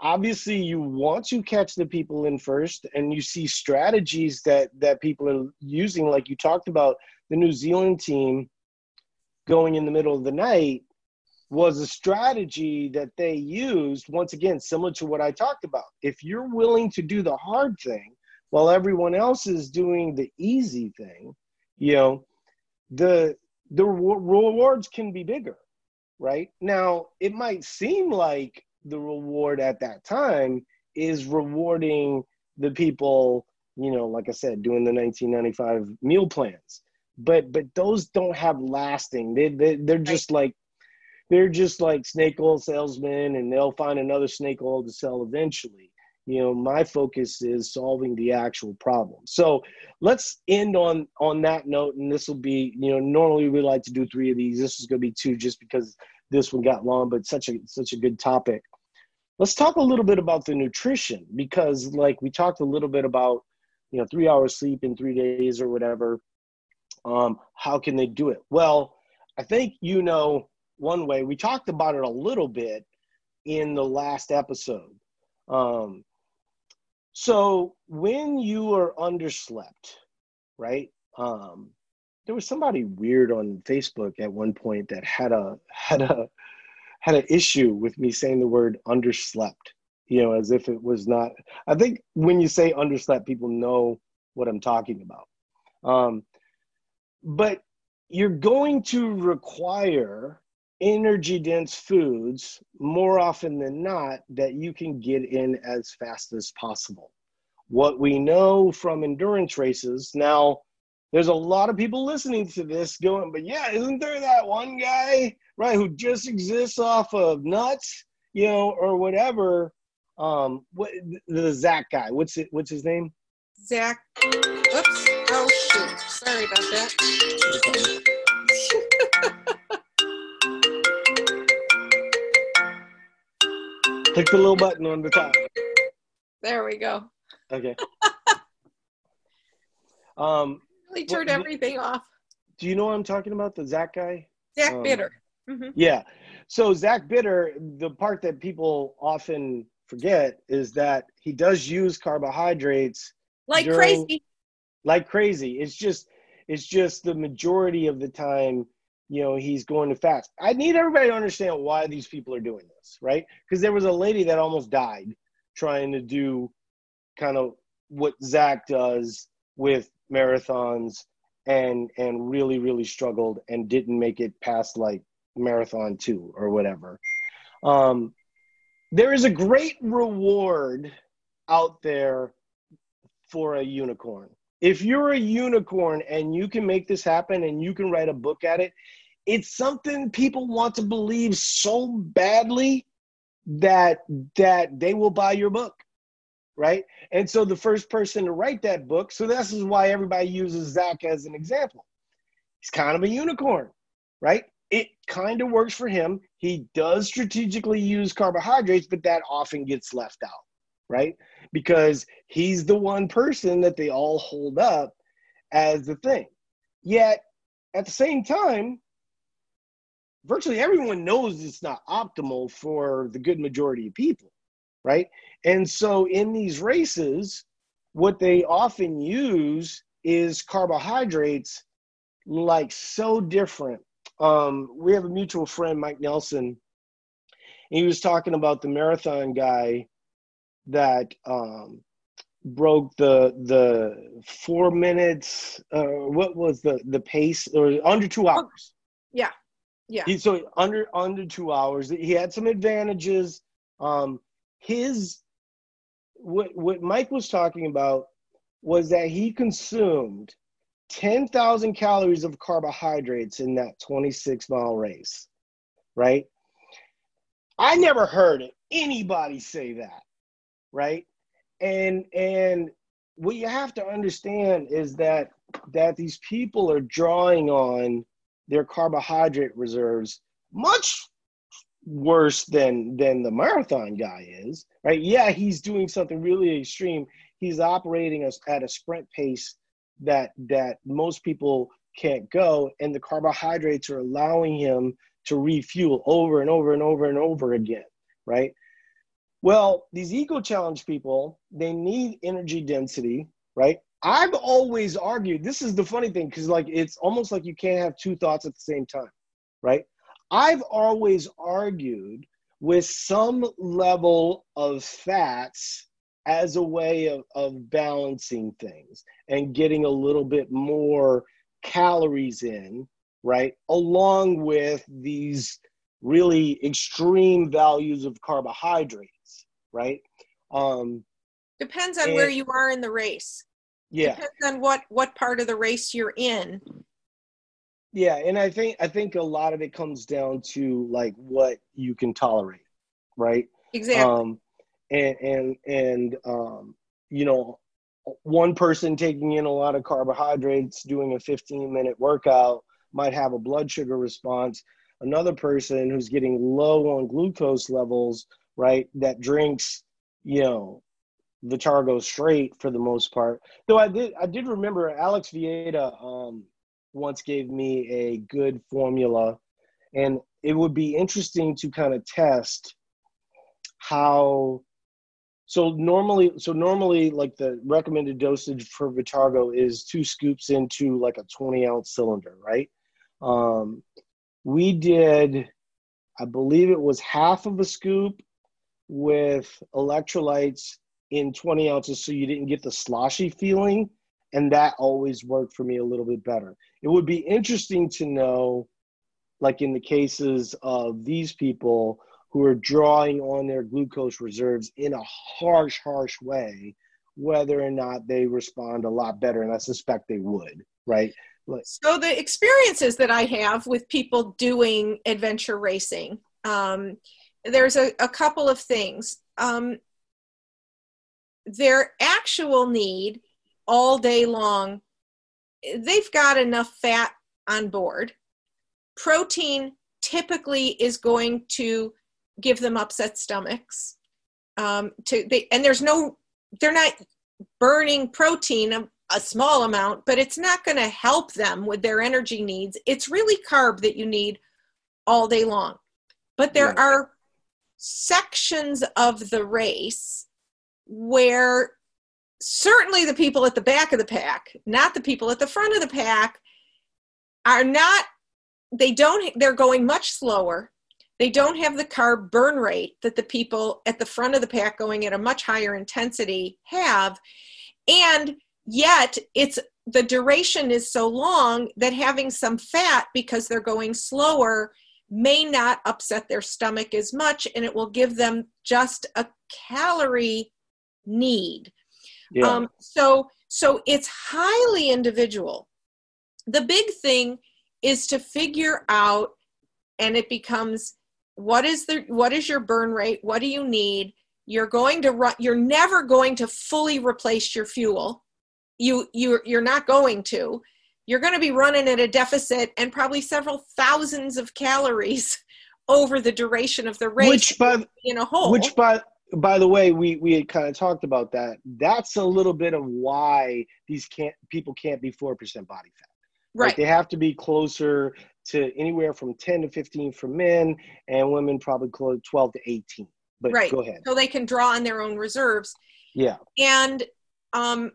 obviously you want to catch the people in first and you see strategies that that people are using like you talked about the new zealand team going in the middle of the night was a strategy that they used once again similar to what i talked about if you're willing to do the hard thing while everyone else is doing the easy thing, you know, the the rewards can be bigger, right? Now, it might seem like the reward at that time is rewarding the people, you know, like I said, doing the 1995 meal plans. But but those don't have lasting. They, they they're just like they're just like snake oil salesmen and they'll find another snake oil to sell eventually you know my focus is solving the actual problem. So let's end on on that note and this will be you know normally we like to do three of these. This is going to be two just because this one got long but such a such a good topic. Let's talk a little bit about the nutrition because like we talked a little bit about you know three hours sleep in three days or whatever. Um how can they do it? Well i think you know one way. We talked about it a little bit in the last episode. Um, so when you are underslept, right? Um, there was somebody weird on Facebook at one point that had a had a had an issue with me saying the word underslept, you know, as if it was not. I think when you say underslept, people know what I'm talking about. Um, but you're going to require energy dense foods more often than not that you can get in as fast as possible. What we know from endurance races, now there's a lot of people listening to this going, but yeah, isn't there that one guy, right, who just exists off of nuts, you know, or whatever? Um, what the Zach guy? What's it? What's his name? Zach. Oops. Oh shoot. Sorry about that. Click the little button on the top. There we go. Okay. um, really turned everything off. Do you know what I'm talking about? The Zach guy? Zach um, Bitter. Mm-hmm. Yeah. So Zach Bitter, the part that people often forget is that he does use carbohydrates like during, crazy. Like crazy. It's just it's just the majority of the time you know he's going to fast. I need everybody to understand why these people are doing this right? Because there was a lady that almost died trying to do kind of what zach does with marathons and and really really struggled and didn't make it past like marathon two or whatever. Um there is a great reward out there for a unicorn if you're a unicorn and you can make this happen and you can write a book at it, it's something people want to believe so badly that that they will buy your book right? And so the first person to write that book so this is why everybody uses zach as an example. He's kind of a unicorn right? It kind of works for him. He does strategically use carbohydrates but that often gets left out right because he's the one person that they all hold up as the thing. Yet at the same time, virtually everyone knows it's not optimal for the good majority of people, right? And so in these races, what they often use is carbohydrates like so different. Um, we have a mutual friend, Mike Nelson. And he was talking about the marathon guy that um, broke the the four minutes. Uh, what was the the pace or under two hours? Yeah, yeah. He, so under under two hours, he had some advantages. Um, his what what Mike was talking about was that he consumed 10,000 calories of carbohydrates in that 26 mile race, right? I never heard anybody say that right? And and what you have to understand is that that these people are drawing on their carbohydrate reserves much worse than than the marathon guy is right? Yeah he's doing something really extreme. He's operating us at a sprint pace that that most people can't go and the carbohydrates are allowing him to refuel over and over and over and over again right well, these eco challenge people, they need energy density, right? I've always argued this is the funny thing because, like, it's almost like you can't have two thoughts at the same time, right? I've always argued with some level of fats as a way of, of balancing things and getting a little bit more calories in, right? Along with these really extreme values of carbohydrates, right? Um, Depends on and, where you are in the race. Yeah. Depends on what what part of the race you're in. Yeah, and I think I think a lot of it comes down to like what you can tolerate, right? Exactly. Um, and and and um, you know, one person taking in a lot of carbohydrates, doing a 15 minute workout, might have a blood sugar response. Another person who's getting low on glucose levels, right, that drinks, you know, Vitargo straight for the most part. Though I did, I did remember Alex Viada um, once gave me a good formula, and it would be interesting to kind of test how so normally so normally like the recommended dosage for vitargo is two scoops into like a 20 ounce cylinder right um, we did i believe it was half of a scoop with electrolytes in 20 ounces so you didn't get the sloshy feeling and that always worked for me a little bit better it would be interesting to know like in the cases of these people who are drawing on their glucose reserves in a harsh, harsh way, whether or not they respond a lot better. And I suspect they would, right? So, the experiences that I have with people doing adventure racing, um, there's a, a, couple of things. Um, their actual need all day long, they've got enough fat on board. Protein typically is going to give them upset stomachs. Um, to they, and there's no, they're not burning protein a, a small amount, but it's not going to help them with their energy needs. It's really carb that you need all day long. But there yeah. are sections of the race where certainly the people at the back of the pack, not the people at the front of the pack, are not, they don't, they're going much slower they don't have the carb burn rate that the people at the front of the pack going at a much higher intensity have. And yet it's the duration is so long that having some fat because they're going slower may not upset their stomach as much and it will give them just a calorie need. Yeah. Um, so so it's highly individual. The big thing is to figure out and it becomes what is the what is your burn rate what do you need you're going to run you're never going to fully replace your fuel you you you're not going to you're going to be running at a deficit and probably several thousands of calories over the duration of the race which by in a whole which by by the way we we had kind of talked about that. That's a little bit of why these can't people can't be 4% body fat. Right. like they have to be closer to anywhere from 10 to 15 for men and women probably close 12 to 18 but right. go ahead. So they can draw on their own reserves. Yeah. And um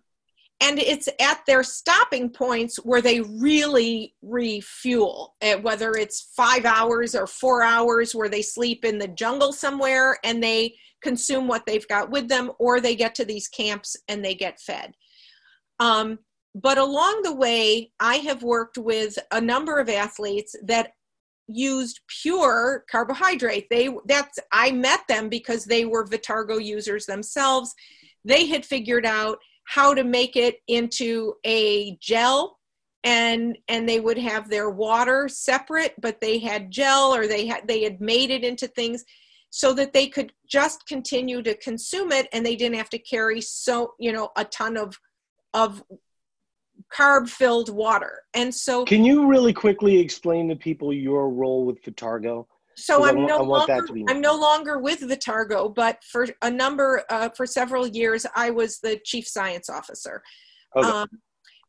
and it's at their stopping points where they really refuel whether it's five hours or four hours where they sleep in the jungle somewhere and they consume what they've got with them or they get to these camps and they get fed um, but along the way, I have worked with a number of athletes that used pure carbohydrate. They that's I met them because they were Vitargo users themselves. They had figured out how to make it into a gel and and they would have their water separate but they had gel or they had they had made it into things so that they could just continue to consume it and they didn't have to carry so you know a ton of of carb filled water. And so, can you really quickly explain to people your role with Vitargo? So I'm no longer I'm no longer with Vitargo, but for a number uh, for several years I was the chief science officer. Okay. Um,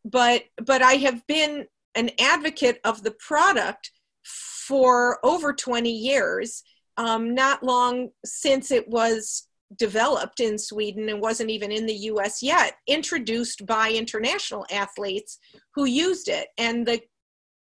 but but I have been an advocate of the product for over 20 years. Um, not long since it was developed in Sweden and wasn't even in the US yet, introduced by international athletes who used it. And the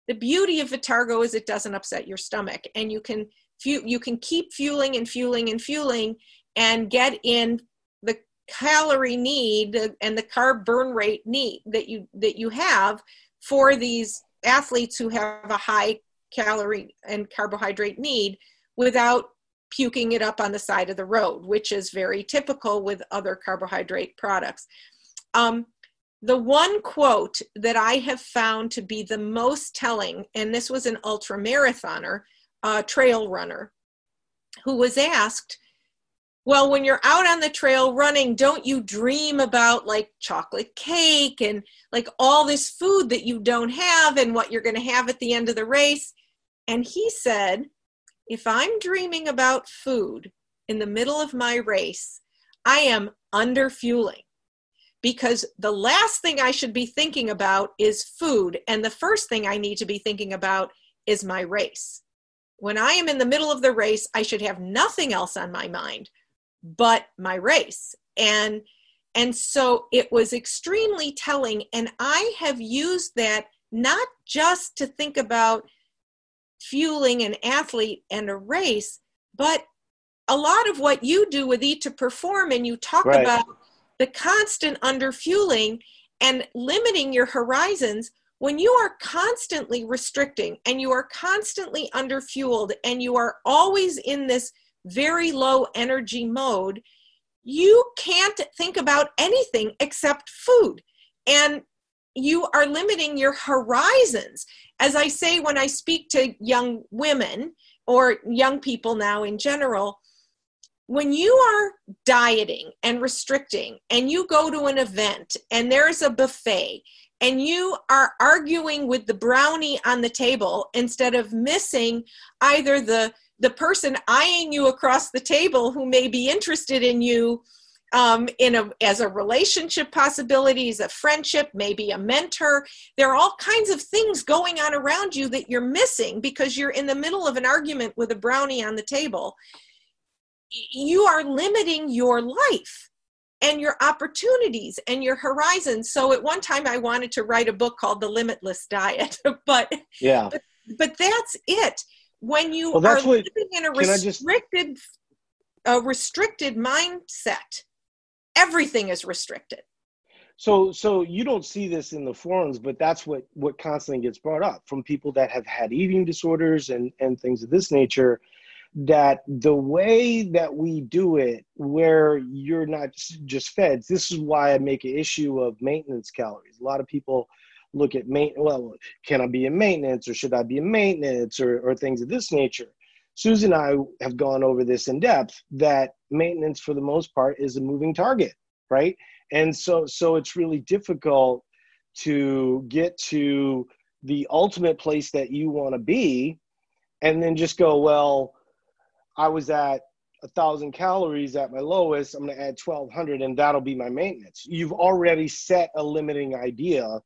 the beauty of Vitargo is it doesn't upset your stomach and you can you can keep fueling and fueling and fueling and get in the calorie need and the carb burn rate need that you that you have for these athletes who have a high calorie and carbohydrate need without puking it up on the side of the road, which is very typical with other carbohydrate products. Um, the one quote that I have found to be the most telling, and this was an ultra marathoner, uh, trail runner, who was asked, Well, when you're out on the trail running, don't you dream about like chocolate cake and like all this food that you don't have and what you're going to have at the end of the race? And he said, if I'm dreaming about food in the middle of my race, I am under fueling because the last thing I should be thinking about is food. And the first thing I need to be thinking about is my race. When I am in the middle of the race, I should have nothing else on my mind but my race. And and so it was extremely telling. And I have used that not just to think about fueling an athlete and a race, but a lot of what you do with Eat to Perform, and you talk right. about the constant underfueling and limiting your horizons. When you are constantly restricting and you are constantly underfueled and you are always in this very low energy mode, you can't think about anything except food. And you are limiting your horizons. As I say when I speak to young women or young people now in general, when you are dieting and restricting and you go to an event and there's a buffet and you are arguing with the brownie on the table instead of missing either the the person eyeing you across the table who may be interested in you um, in a as a relationship possibilities, a friendship, maybe a mentor. There are all kinds of things going on around you that you're missing because you're in the middle of an argument with a brownie on the table. You are limiting your life and your opportunities and your horizons. So at one time I wanted to write a book called The Limitless Diet, but yeah, but, but that's it. When you well, are what, living in a restricted, just... a restricted mindset, everything is restricted so so you don't see this in the forums but that's what what constantly gets brought up from people that have had eating disorders and and things of this nature that the way that we do it where you're not just fed this is why i make an issue of maintenance calories a lot of people look at main well can i be in maintenance or should i be in maintenance or, or things of this nature Susan and I have gone over this in depth that maintenance for the most part is a moving target, right? And so so it's really difficult to get to the ultimate place that you want to be and then just go, well, I was at a thousand calories at my lowest, I'm gonna add 1200 and that'll be my maintenance. You've already set a limiting idea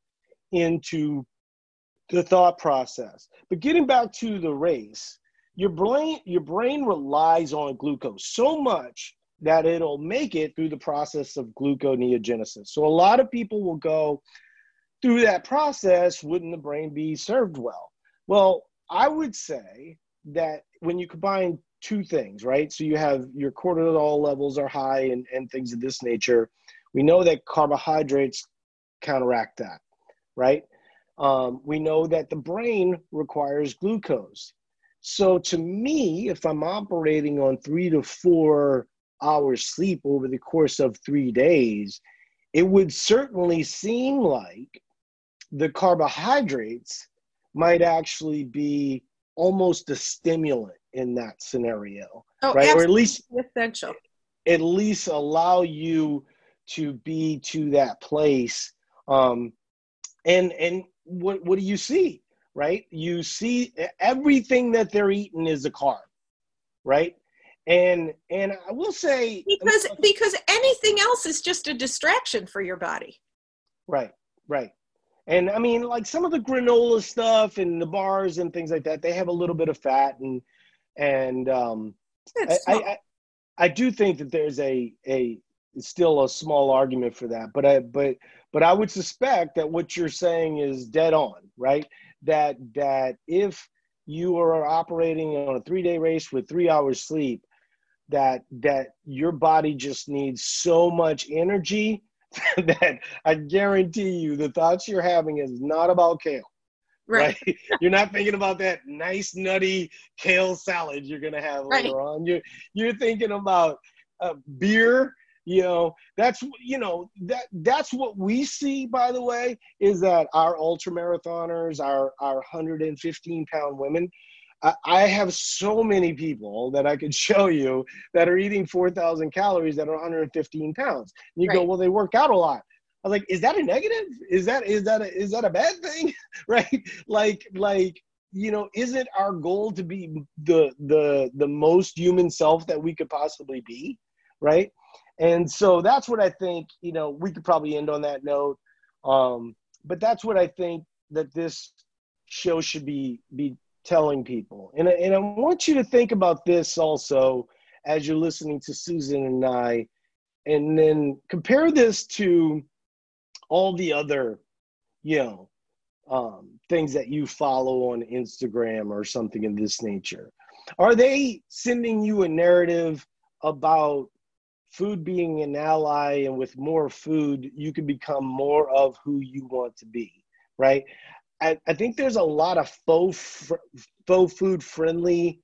into the thought process. But getting back to the race, your brain your brain relies on glucose so much that it'll make it through the process of gluconeogenesis. So a lot of people will go through that process, wouldn't the brain be served well? Well, I would say that when you combine two things, right? So you have your cortisol levels are high and, and things of this nature. We know that carbohydrates counteract that, right? Um, we know that the brain requires glucose. So to me, if I'm operating on three to four hours sleep over the course of three days, it would certainly seem like the carbohydrates might actually be almost a stimulant in that scenario, oh, right? Or at least essential. At least allow you to be to that place. Um, and and what what do you see? right? You see everything that they're eating is a carb, right? And and I will say because because anything else is just a distraction for your body. Right, right. And I mean, like some of the granola stuff and the bars and things like that, they have a little bit of fat and and um, I, I, I do think that there's a a still a small argument for that, but I but but I would suspect that what you're saying is dead on, right? that that if you are operating on a three day race with three hours sleep, that that your body just needs so much energy that I guarantee you the thoughts you're having is not about kale. Right. right? you're not thinking about that nice nutty kale salad you're gonna have right. later on. You're you're thinking about uh, beer. You know that's you know that that's what we see. By the way, is that our ultra marathoners, our our 115 pound women, I have so many people that I could show you that are eating 4,000 calories that are 115 pounds. And you right. go, well, they work out a lot. I'm like, is that a negative? Is that is that a, is that a bad thing? right? Like like you know, is it our goal to be the the the most human self that we could possibly be? Right? And so that's what I think. You know, we could probably end on that note. Um, but that's what I think that this show should be be telling people. And, and I want you to think about this also as you're listening to Susan and I, and then compare this to all the other, you know, um, things that you follow on Instagram or something of this nature. Are they sending you a narrative about food being an ally and with more food, you can become more of who you want to be, right? I, I think there's a lot of faux faux food friendly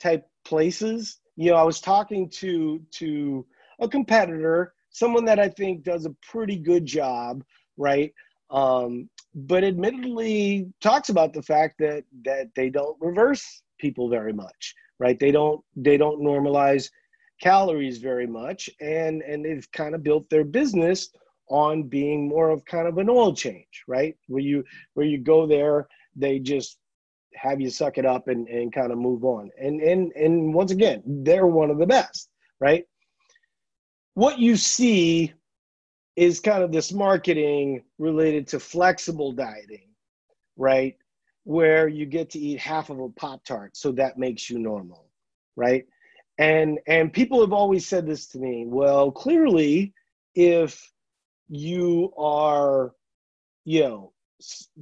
type places. You know, I was talking to to a competitor, someone that I think does a pretty good job, right? Um, but admittedly talks about the fact that that they don't reverse people very much, right? They don't they don't normalize calories very much, and and they've kind of built their business on being more of kind of an oil change, right? Where you where you go there, they just have you suck it up and, and kind of move on. And and and once again, they're one of the best, right? What you see is kind of this marketing related to flexible dieting, right? Where you get to eat half of a Pop Tart, so that makes you normal, right? And and people have always said this to me. Well, clearly, if you are, you know,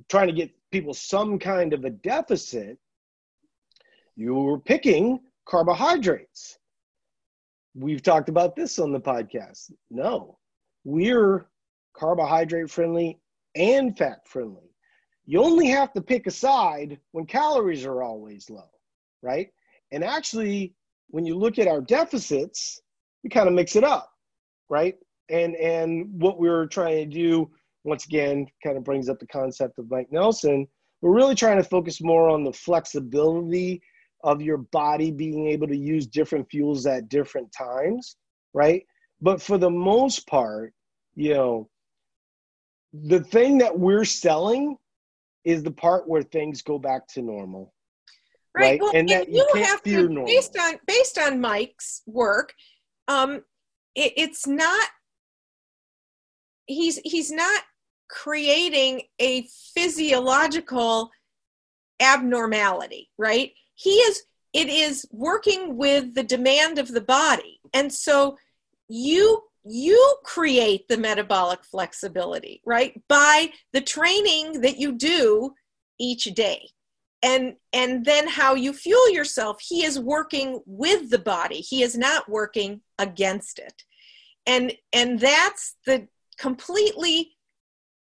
trying to get people some kind of a deficit, you're picking carbohydrates. We've talked about this on the podcast. No, we're carbohydrate friendly and fat friendly. You only have to pick a side when calories are always low, right? And actually, when you look at our deficits, we kind of mix it up, right? and and what we are trying to do once again kind of brings up the concept of Mike Nelson. We're really trying to focus more on the flexibility of your body being able to use different fuels at different times, right? But for the most part, you know, the thing that we're selling is the part where things go back to normal. Right. right? Well, and, and that you, you have to, normal. based on based on Mike's work, um, it, it's not he's he's not creating a physiological abnormality right he is it is working with the demand of the body. And so you you create the metabolic flexibility right by the training that you do each day. And and then how you fuel yourself he is working with the body. He is not working against it. And and that's the completely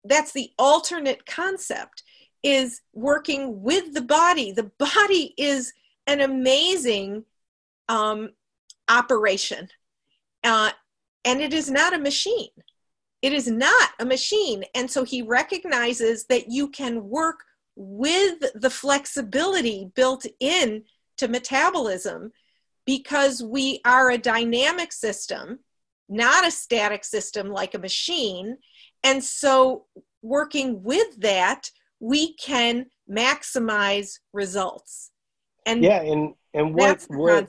that's the alternate concept is working with the body. The body is an amazing um, operation. Uh, and it is not a machine. It is not a machine. And so he recognizes that you can work with the flexibility built in to metabolism because we are a dynamic system not a static system like a machine. And so, working with that, we can maximize results. And yeah, and and what what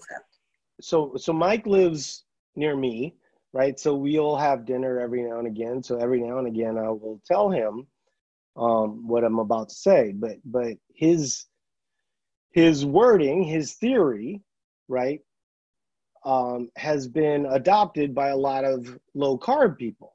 so so Mike lives near me, right? So we'll have dinner every now and again. So every now and again, I will tell him um, what I'm about to say. But but his his wording, his theory, right, um, has been adopted by a lot of low carb people,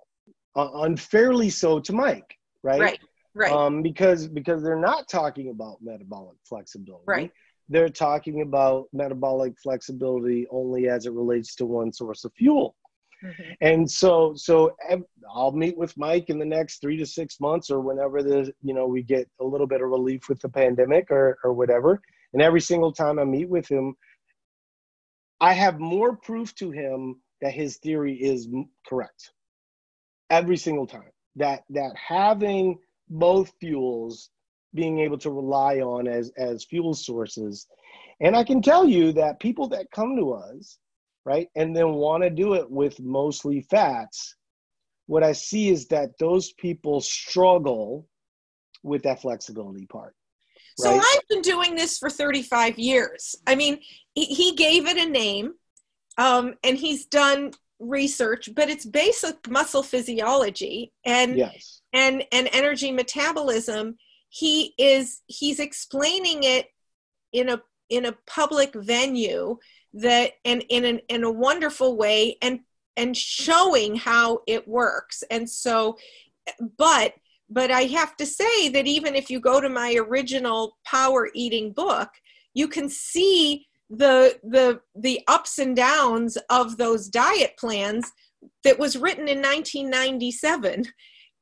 uh, unfairly so to Mike, right? Right. Right. Um, because because they're not talking about metabolic flexibility. Right. they're talking about metabolic flexibility only as it relates to one source of fuel. Mm-hmm. And so, so I'll meet with Mike in the next three to six months, or whenever the you know we get a little bit of relief with the pandemic, or or whatever. And every single time I meet with him, I have more proof to him that his theory is correct. Every single time that that having both fuels being able to rely on as as fuel sources and i can tell you that people that come to us right and then want to do it with mostly fats what i see is that those people struggle with that flexibility part right? so i've been doing this for 35 years i mean he gave it a name um, and he's done research but it's basic muscle physiology and yes. and and energy metabolism he is he's explaining it in a in a public venue that and in an, in a wonderful way and and showing how it works and so but but i have to say that even if you go to my original power eating book you can see the the the ups and downs of those diet plans that was written in 1997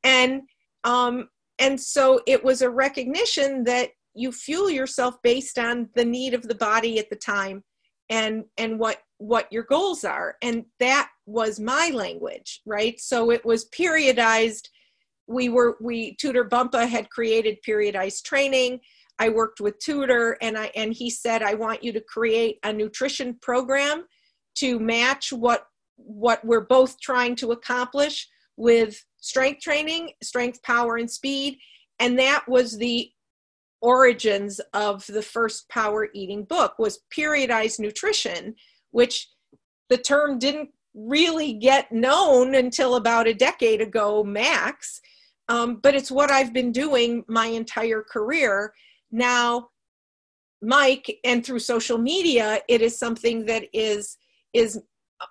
and um and so it was a recognition that you fuel yourself based on the need of the body at the time and and what what your goals are. And that was my language right? So it was periodized. We were we Tudor Bompa had created periodized training i worked with Tudor and i and he said i want you to create a nutrition program to match what what we're both trying to accomplish with strength training, strength, power, and speed. And that was the origins of the first power eating book was periodized nutrition, which the term didn't really get known until about a decade ago max. Um, but it's what I've been doing my entire career. Now, Mike, and through social media, it is something that is is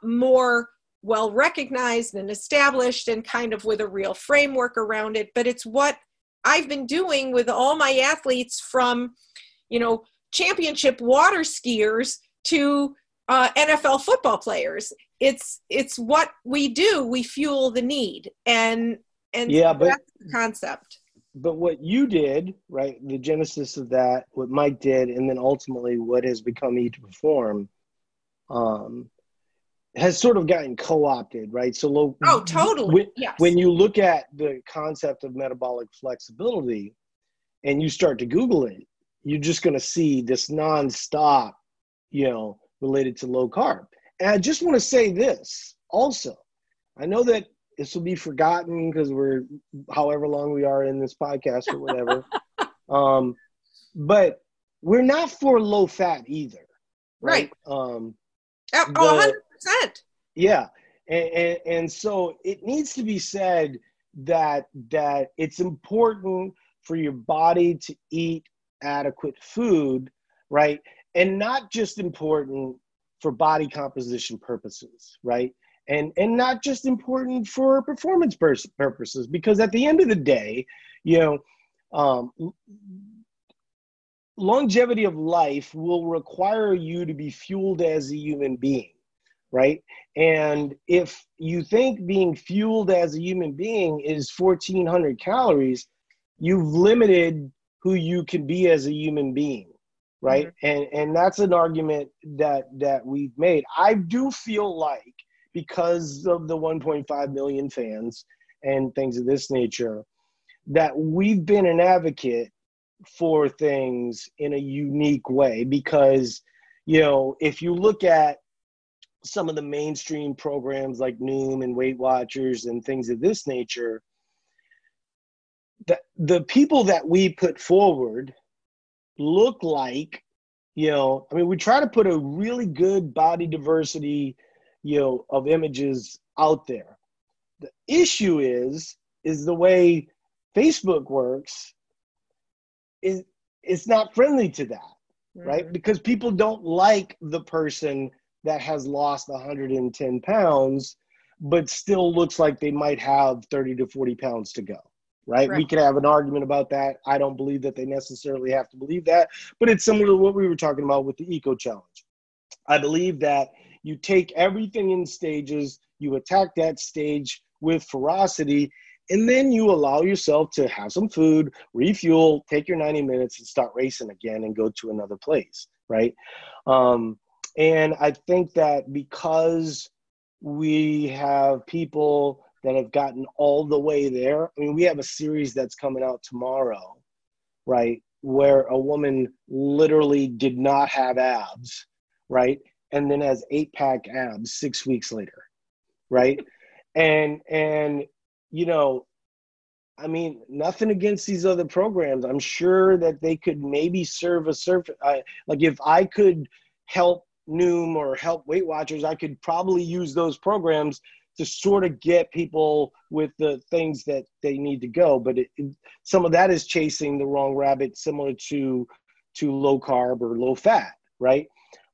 more well recognized and established and kind of with a real framework around it. But it's what i've been doing with all my athletes from you know championship water skiers to uh, nfl football players. It's it's what we do. We fuel the need. And and yeah but concept but what you did right the genesis of that what mike did and then ultimately what has become eat to perform um has sort of gotten co-opted, right? So, low, oh, totally. When, yes. when you look at the concept of metabolic flexibility, and you start to Google it, you're just going to see this nonstop, you know, related to low carb. And I just want to say this also. I know that this will be forgotten because we're however long we are in this podcast or whatever. um, but we're not for low fat either. Right. right. Um, oh, the, percent Yeah, and, and, and so it needs to be said that that it's important for your body to eat adequate food, right? And not just important for body composition purposes, right? And and not just important for performance purposes, because at the end of the day, you know, um, longevity of life will require you to be fueled as a human being right? And if you think being fueled as a human being is 1400 calories, you've limited who you can be as a human being, right? Mm-hmm. And and that's an argument that that we've made. I do feel like because of the 1.5 million fans and things of this nature that we've been an advocate for things in a unique way. Because you know if you look at some of the mainstream programs like Noom and Weight Watchers and things of this nature, the, the people that we put forward look like, you know, I mean, we try to put a really good body diversity, you know, of images out there. The issue is, is the way Facebook works is it's not friendly to that, mm-hmm. right? Because people don't like the person that has lost 110 pounds, but still looks like they might have 30 to 40 pounds to go. right? right? We could have an argument about that. I don't believe that they necessarily have to believe that, but it's similar to what we were talking about with the eco challenge. I believe that you take everything in stages, you attack that stage with ferocity, and then you allow yourself to have some food, refuel, take your 90 minutes, and start racing again and go to another place, right? Um, and I think that because we have people that have gotten all the way there, I mean, we have a series that's coming out tomorrow, right? Where a woman literally did not have abs, right? And then has eight pack abs six weeks later, right? and and you know I mean, nothing against these other programs. I'm sure that they could maybe serve a surface. Uh, like if I could help Noom or help Weight Watchers, I could probably use those programs to sort of get people with the things that they need to go. But it, it, some of that is chasing the wrong rabbit, similar to to low carb or low fat, right?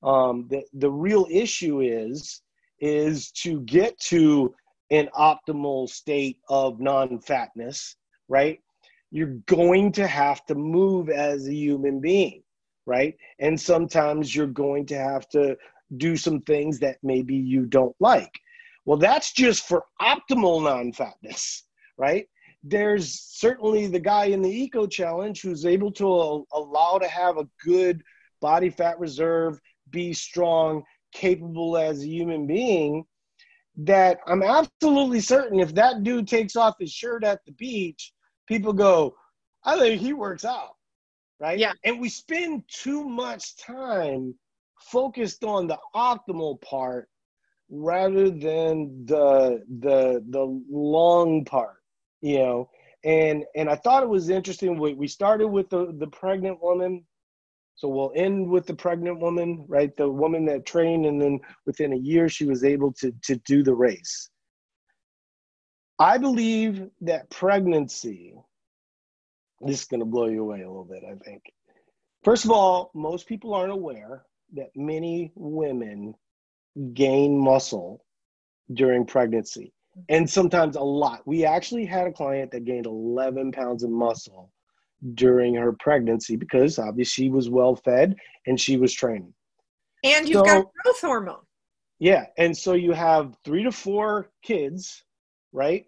Um, the the real issue is is to get to an optimal state of non-fatness, right? You're going to have to move as a human being, right? And sometimes you're going to have to do some things that maybe you don't like. Well, that's just for optimal non-fatness, right? There's certainly the guy in the eco challenge who's able to allow to have a good body fat reserve, be strong, capable as a human being that I'm absolutely certain if that dude takes off his shirt at the beach, people go, I think he works out. Right? Yeah. And we spend too much time focused on the optimal part rather than the the the long part, you know. And and I thought it was interesting. We we started with the the pregnant woman so we'll end with the pregnant woman, right? The woman that trained, and then within a year, she was able to, to do the race. I believe that pregnancy, this is going to blow you away a little bit, I think. First of all, most people aren't aware that many women gain muscle during pregnancy, and sometimes a lot. We actually had a client that gained 11 pounds of muscle during her pregnancy because obviously she was well fed and she was training. And you've so, got growth hormone. Yeah. And so you have three to four kids, right?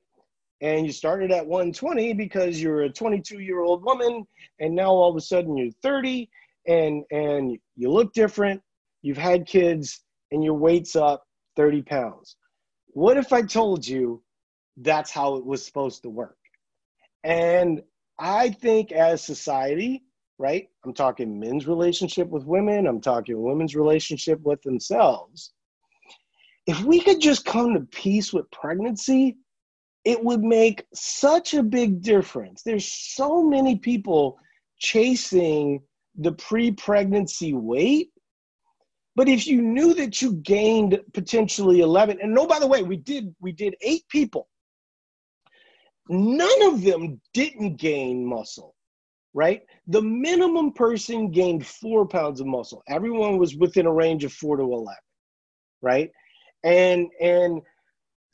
And you started at 120 because you're a 22 year old woman, and now all of a sudden you're 30 and and you look different, you've had kids, and your weight's up 30 pounds. What if I told you that's how it was supposed to work? And I think as society, right? I'm talking men's relationship with women, I'm talking women's relationship with themselves. If we could just come to peace with pregnancy, it would make such a big difference. There's so many people chasing the pre pregnancy weight. But if you knew that you gained potentially 11, and no, by the way, we did we did eight people None of them didn't gain muscle, right? The minimum person gained four pounds of muscle. Everyone was within a range of four to 11, right? And, and,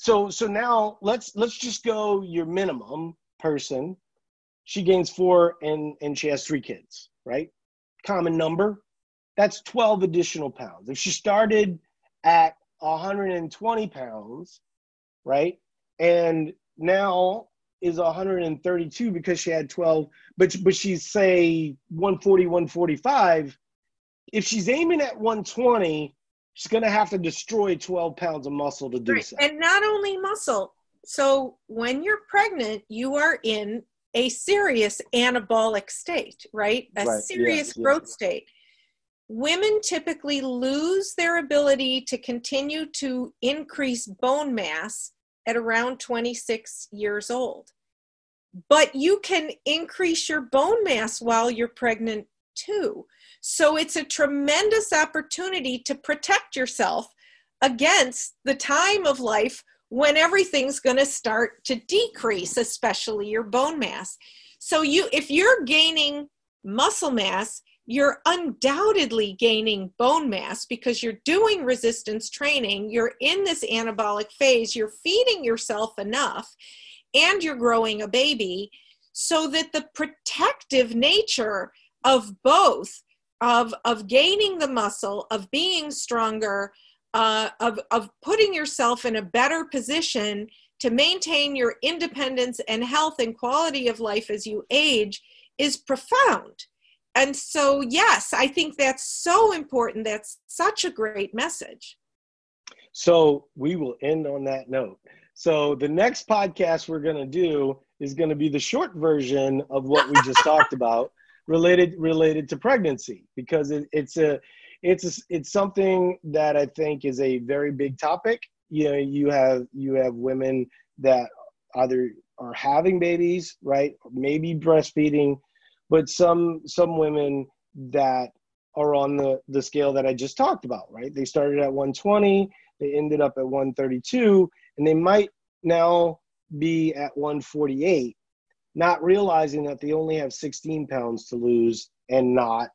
so so now let's let's just go your minimum person she gains four and and she has three kids right common number that's 12 additional pounds if she started at 120 pounds right and now is 132 because she had 12, but but she's say 140, 145. If she's aiming at 120, she's gonna have to destroy 12 pounds of muscle to do right. so. And not only muscle. So when you're pregnant, you are in a serious anabolic state, right? A right. serious yes, growth yes. state. Women typically lose their ability to continue to increase bone mass at around 26 years old. But you can increase your bone mass while you're pregnant too. So it's a tremendous opportunity to protect yourself against the time of life when everything's going to start to decrease, especially your bone mass. So you if you're gaining muscle mass, you're undoubtedly gaining bone mass because you're doing resistance training, you're in this anabolic phase, you're feeding yourself enough, and you're growing a baby. so that the protective nature of both of of gaining the muscle of being stronger uh, of of putting yourself in a better position to maintain your independence and health and quality of life as you age is profound and so yes i think that's so important. That's such a great message. So we will end on that note. So the next podcast we're going to do is going to be the short version of what we just talked about related related to pregnancy because it, it's a it's a, it's something that I think is a very big topic. You know, you have you have women that either are having babies, right, maybe breastfeeding, but some some women that are on the the scale that I just talked about, right? They started at 120, they ended up at 132, and they might now be at 148 not realizing that they only have 16 pounds to lose and not,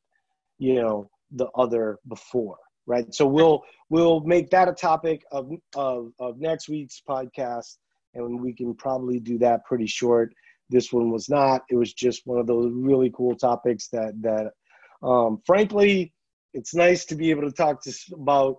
you know, the other before, right? So we'll we'll make that a topic of of, of next week's podcast, and we can probably do that pretty short. This one was not. It was just one of those really cool topics that that, um, frankly, it's nice to be able to talk to about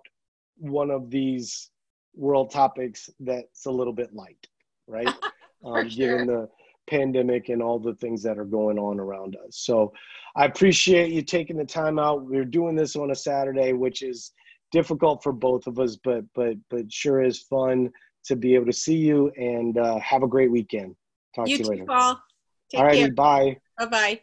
one of these world topics that's a little bit light, right? um, sure. Given the pandemic and all the things that are going on around us. So I appreciate you taking the time out. We're doing this on a Saturday, which is difficult for both of us, but but but sure is fun to be able to see you and uh, have a great weekend. Talk you to you later. Paul. Take All righty, bye. Bye bye.